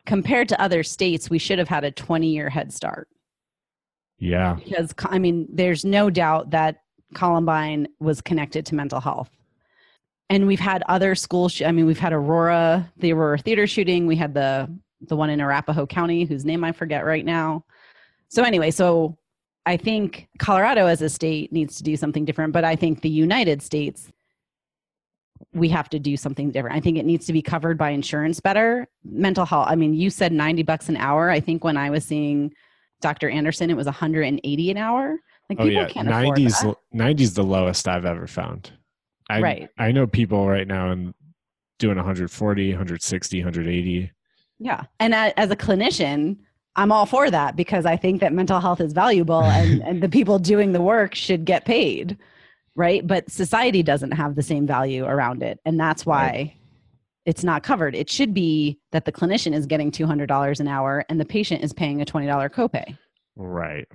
compared to other states, we should have had a 20 year head start Yeah. because I mean, there's no doubt that Columbine was connected to mental health. And we've had other school, sh- I mean, we've had Aurora, the Aurora theater shooting. We had the the one in Arapahoe County, whose name I forget right now. So anyway, so I think Colorado as a state needs to do something different, but I think the United States we have to do something different. I think it needs to be covered by insurance better. Mental health. I mean, you said 90 bucks an hour. I think when I was seeing Dr. Anderson, it was 180 an hour. Like Oh people yeah. can't afford Nineties that. nineties the lowest I've ever found. I Right. I know people right now and doing 140, 160, 180. Yeah. And as a clinician, I'm all for that because I think that mental health is valuable and, and the people doing the work should get paid. Right. But society doesn't have the same value around it. And that's why Right. it's not covered. It should be that the clinician is getting $200 an hour and the patient is paying a $20 copay. Right.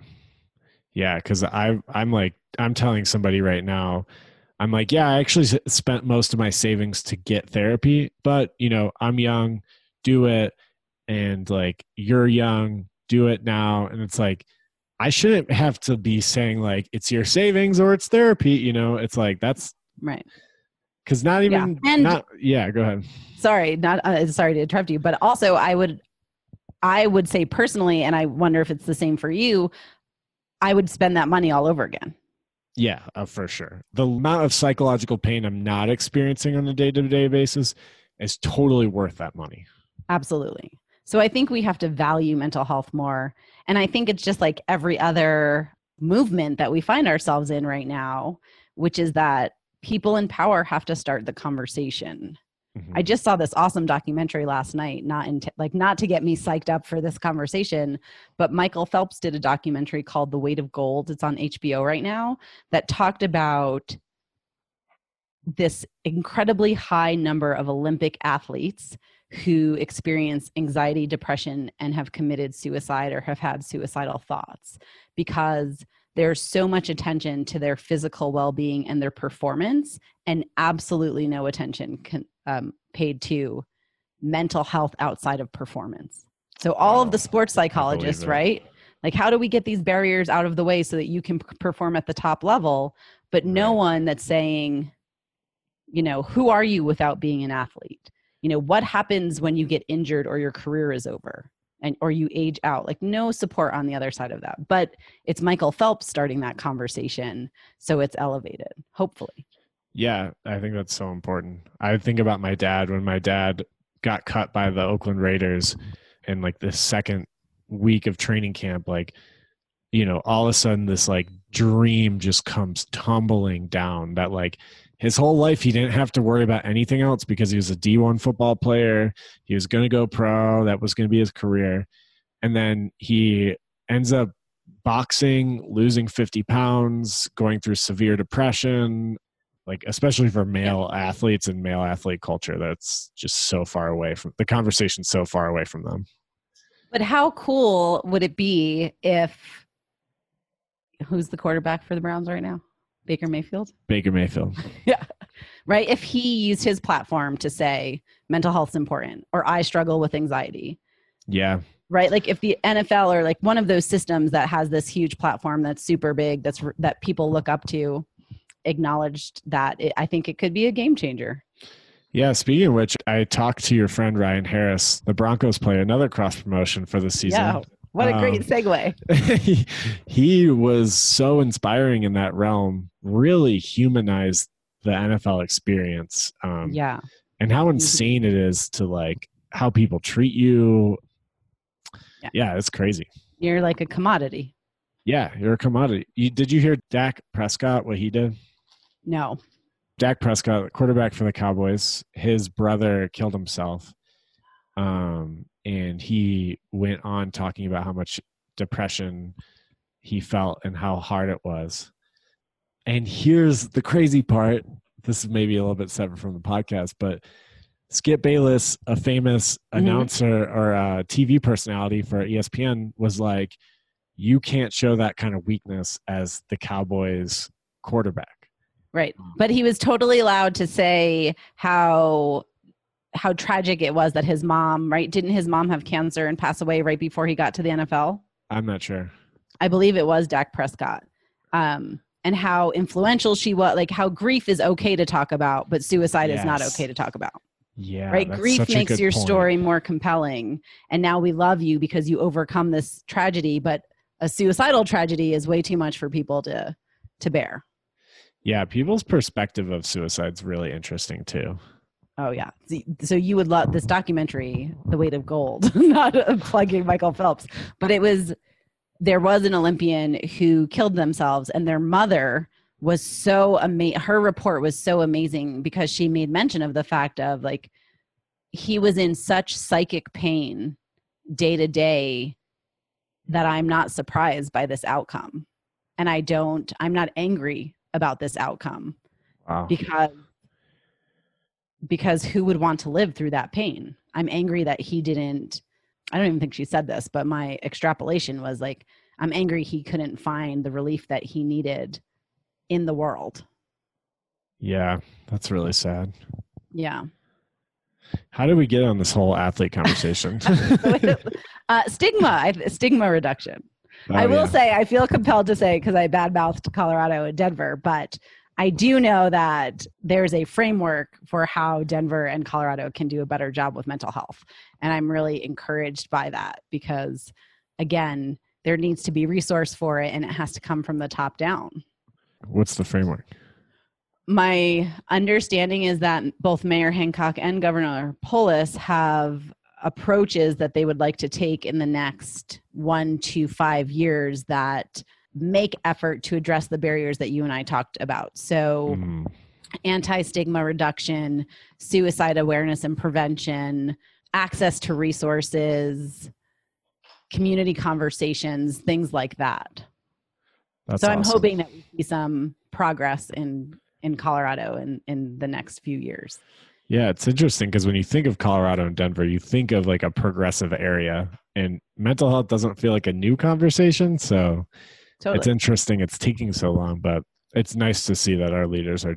Yeah, because I I'm like I'm telling somebody right now, I'm like, yeah, I actually spent most of my savings to get therapy, but you know, I'm young, do it. And like, you're young, do it now. And it's like, I shouldn't have to be saying like it's your savings or it's therapy. You know, it's like that's right. Because not even Yeah. And- not yeah. Go ahead. sorry not uh, sorry to interrupt you but also i would i would say personally and i wonder if it's the same for you i would spend that money all over again Yeah, uh, for sure. The amount of psychological pain I'm not experiencing on a day to day basis is totally worth that money. absolutely so i think we have to value mental health more and i think it's just like every other movement that we find ourselves in right now which is that people in power have to start the conversation Mhm. I just saw this awesome documentary last night, not in like not to get me psyched up for this conversation, but Michael Phelps did a documentary called The Weight of Gold. It's on HBO right now that talked about this incredibly high number of Olympic athletes who experience anxiety, depression, and have committed suicide or have had suicidal thoughts because there's so much attention to their physical well being and their performance, and absolutely no attention can, um, paid to mental health outside of performance. So, all of the sports psychologists, right? Like, how do we get these barriers out of the way so that you can p- perform at the top level? But no one that's saying, you know, who are you without being an athlete? You know, what happens when you get injured or your career is over? and or you age out like no support on the other side of that but it's michael phelps starting that conversation so it's elevated hopefully Yeah, I think that's so important. I think about my dad when my dad got cut by the Oakland Raiders in like the second week of training camp, like, you know, all of a sudden this like dream just comes tumbling down that like his whole life he didn't have to worry about anything else because he was a D1 football player. He was going to go pro. That was going to be his career. And then he ends up boxing, losing 50 pounds, going through severe depression, like especially for male athletes and male athlete culture that's just so far away from the conversation so far away from them. But how cool would it be if who's the quarterback for the browns right now? Baker mayfield? Baker mayfield. Yeah. Right? If he used his platform to say mental health's important or i struggle with anxiety. Yeah. Right? Like if the nfl or like one of those systems that has this huge platform that's super big that's that people look up to acknowledged that it, i think it could be a game changer. Yeah speaking of which i talked to your friend ryan harris the broncos play another cross promotion for the season. Yeah what a great Um, segue. he, he was so inspiring in that realm really humanized the nfl experience um, yeah. and how insane it is to like how people treat you. Yeah. yeah it's crazy. You're like a commodity. Yeah, you're a commodity. You, did you hear Dak Prescott what he did? No Dak Prescott, quarterback for the Cowboys, his brother killed himself, um, and he went on talking about how much depression he felt and how hard it was. And here's the crazy part. This is maybe a little bit separate from the podcast, but Skip Bayless, a famous Mhm. announcer or a TV personality for ESPN, was like, "You can't show that kind of weakness as the Cowboys quarterback." Right. But he was totally allowed to say how how tragic it was that his mom right didn't his mom have cancer and pass away right before he got to the nfl I'm not sure. i believe it was dak prescott. Um and how influential she was like how grief is okay to talk about but suicide is not okay to talk about. Yeah, right? grief makes your point. story more compelling and now we love you because you overcome this tragedy but a suicidal tragedy is way too much for people to to bear Yeah, people's perspective of suicide's really interesting too. Oh yeah. So you would love this documentary, The Weight of Gold. Not plugging Michael Phelps, but it was there was an Olympian who killed themselves, and their mother was so amazing. Her report was so amazing because she made mention of the fact of like he was in such psychic pain day to day that I'm not surprised by this outcome, and I don't. I'm not angry about this outcome Wow. because because who would want to live through that pain i'm angry that he didn't i don't even think she said this but my extrapolation was like i'm angry he couldn't find the relief that he needed in the world Yeah, that's really sad. Yeah. How did we get on this whole athlete conversation? uh, stigma, stigma reduction. Oh, I will yeah. say, I feel compelled to say because I badmouthed Colorado and Denver, but I do know that there's a framework for how Denver and Colorado can do a better job with mental health. And I'm really encouraged by that because, again, there needs to be resource for it and it has to come from the top down. What's the framework? My understanding is that both Mayor Hancock and Governor Polis have approaches that they would like to take in the next one to five years that make effort to address the barriers that you and I talked about. So, Mm, anti stigma reduction, suicide awareness and prevention, access to resources, community conversations, things like that. that's so I'm awesome. hoping that we see some progress in in Colorado in in the next few years. Yeah, it's interesting because when you think of Colorado and Denver, you think of like a progressive area, and mental health doesn't feel like a new conversation. So it's interesting it's taking so long, but it's nice to see that our leaders are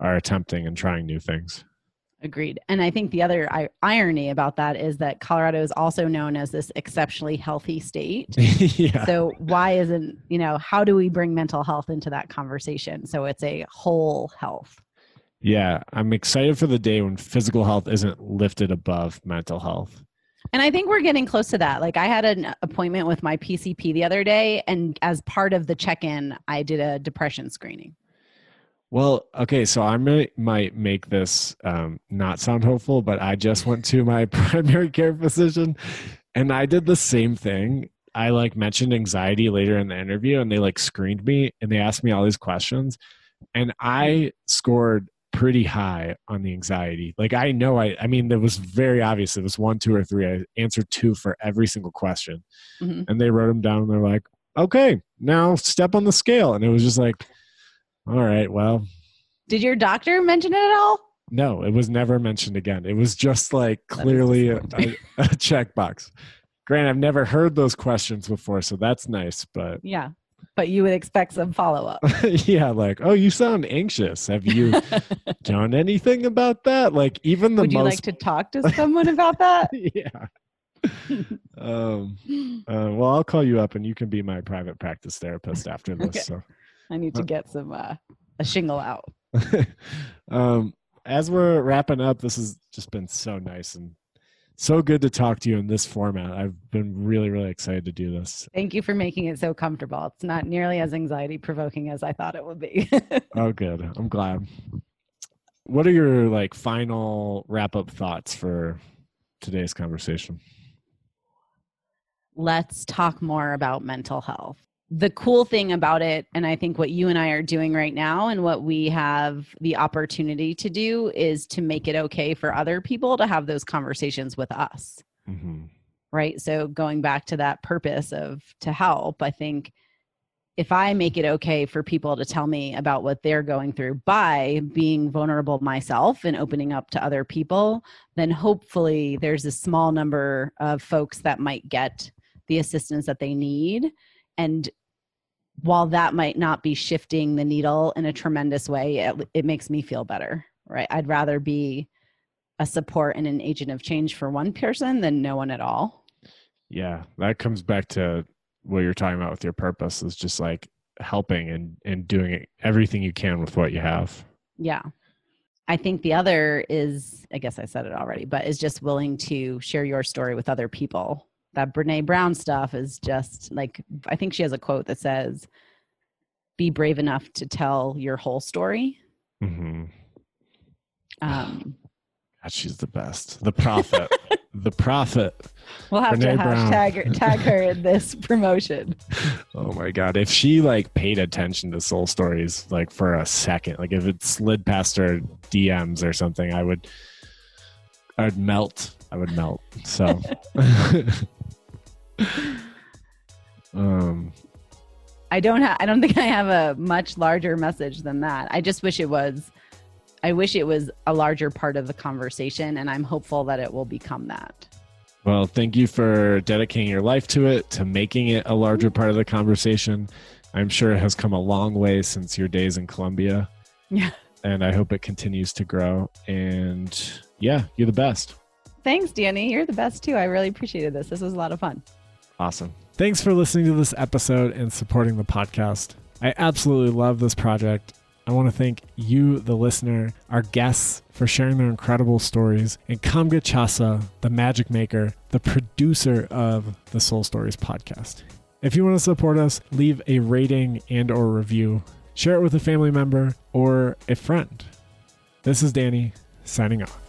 are attempting and trying new things. Agreed. And I think the other I- irony about that is that Colorado is also known as this exceptionally healthy state. yeah. So why isn't, you know, how do we bring mental health into that conversation? So it's a whole health. Yeah, I'm excited for the day when physical health isn't lifted above mental health. And I think we're getting close to that. Like I had an appointment with my PCP the other day and as part of the check-in, I did a depression screening. Well, okay, so I might might make this um, not sound hopeful, but I just went to my primary care physician, and I did the same thing. I like mentioned anxiety later in the interview, and they like screened me and they asked me all these questions, and I scored pretty high on the anxiety. Like I know I, I mean, it was very obvious. It was one, two, or three. I answered two for every single question, Mhm. and they wrote them down. And they're like, "Okay, now step on the scale," and it was just like, "All right, well." Did your doctor mention it at all? No, it was never mentioned again. It was just like clearly a, a, a checkbox. Grant, I've never heard those questions before, so that's nice. But Yeah. But you would expect some follow-up. yeah, like, oh, you sound anxious. Have you done anything about that? Like, even the would you like to talk to someone about that? yeah. um. Uh, well, I'll call you up, and you can be my private practice therapist after this. Okay. So. I need to get some uh, a shingle out. um, as we're wrapping up, this has just been so nice and so good to talk to you in this format. I've been really, really excited to do this. Thank you for making it so comfortable. It's not nearly as anxiety provoking as I thought it would be. Oh, good. I'm glad. What are your like final wrap up thoughts for today's conversation? Let's talk more about mental health. The cool thing about it, and I think what you and I are doing right now, and what we have the opportunity to do, is to make it okay for other people to have those conversations with us. hmm right? So going back to that purpose of to help i think if i make it okay for people to tell me about what they're going through by being vulnerable myself and opening up to other people then hopefully there's a small number of folks that might get the assistance that they need. And while that might not be shifting the needle in a tremendous way it, it makes me feel better right i'd rather be a support and an agent of change for one person than no one at all Yeah, that comes back to what you're talking about with your purpose is just like helping and, and doing it, everything you can with what you have. Yeah. I think the other is, I guess I said it already, but is just willing to share your story with other people. That Brene Brown stuff is just like, I think she has a quote that says, be brave enough to tell your whole story. hmm Um, God, she's the best. The prophet. the prophet. we'll have Brene to hashtag her, tag her in this promotion. Oh my god. If she like paid attention to soul stories like for a second, like if it slid past her DMs or something, I would I'd melt. I would melt. So um I don't have, I don't think I have a much larger message than that. I just wish it was, I wish it was a larger part of the conversation, and I'm hopeful that it will become that. well, thank you for dedicating your life to it, to making it a larger part of the conversation. I'm sure it has come a long way since your days in Columbia. Yeah. and I hope it continues to grow. And yeah, you're the best. Thanks, Danny. You're the best too. I really appreciated this. This was a lot of fun. Awesome. Thanks for listening to this episode and supporting the podcast. I absolutely love this project. I want to thank you, the listener, our guests for sharing their incredible stories, and Kamga Chasa, the magic maker, the producer of the Soul Stories podcast. If you want to support us, leave a rating and or review. Share it with a family member or a friend. This is Danny signing off.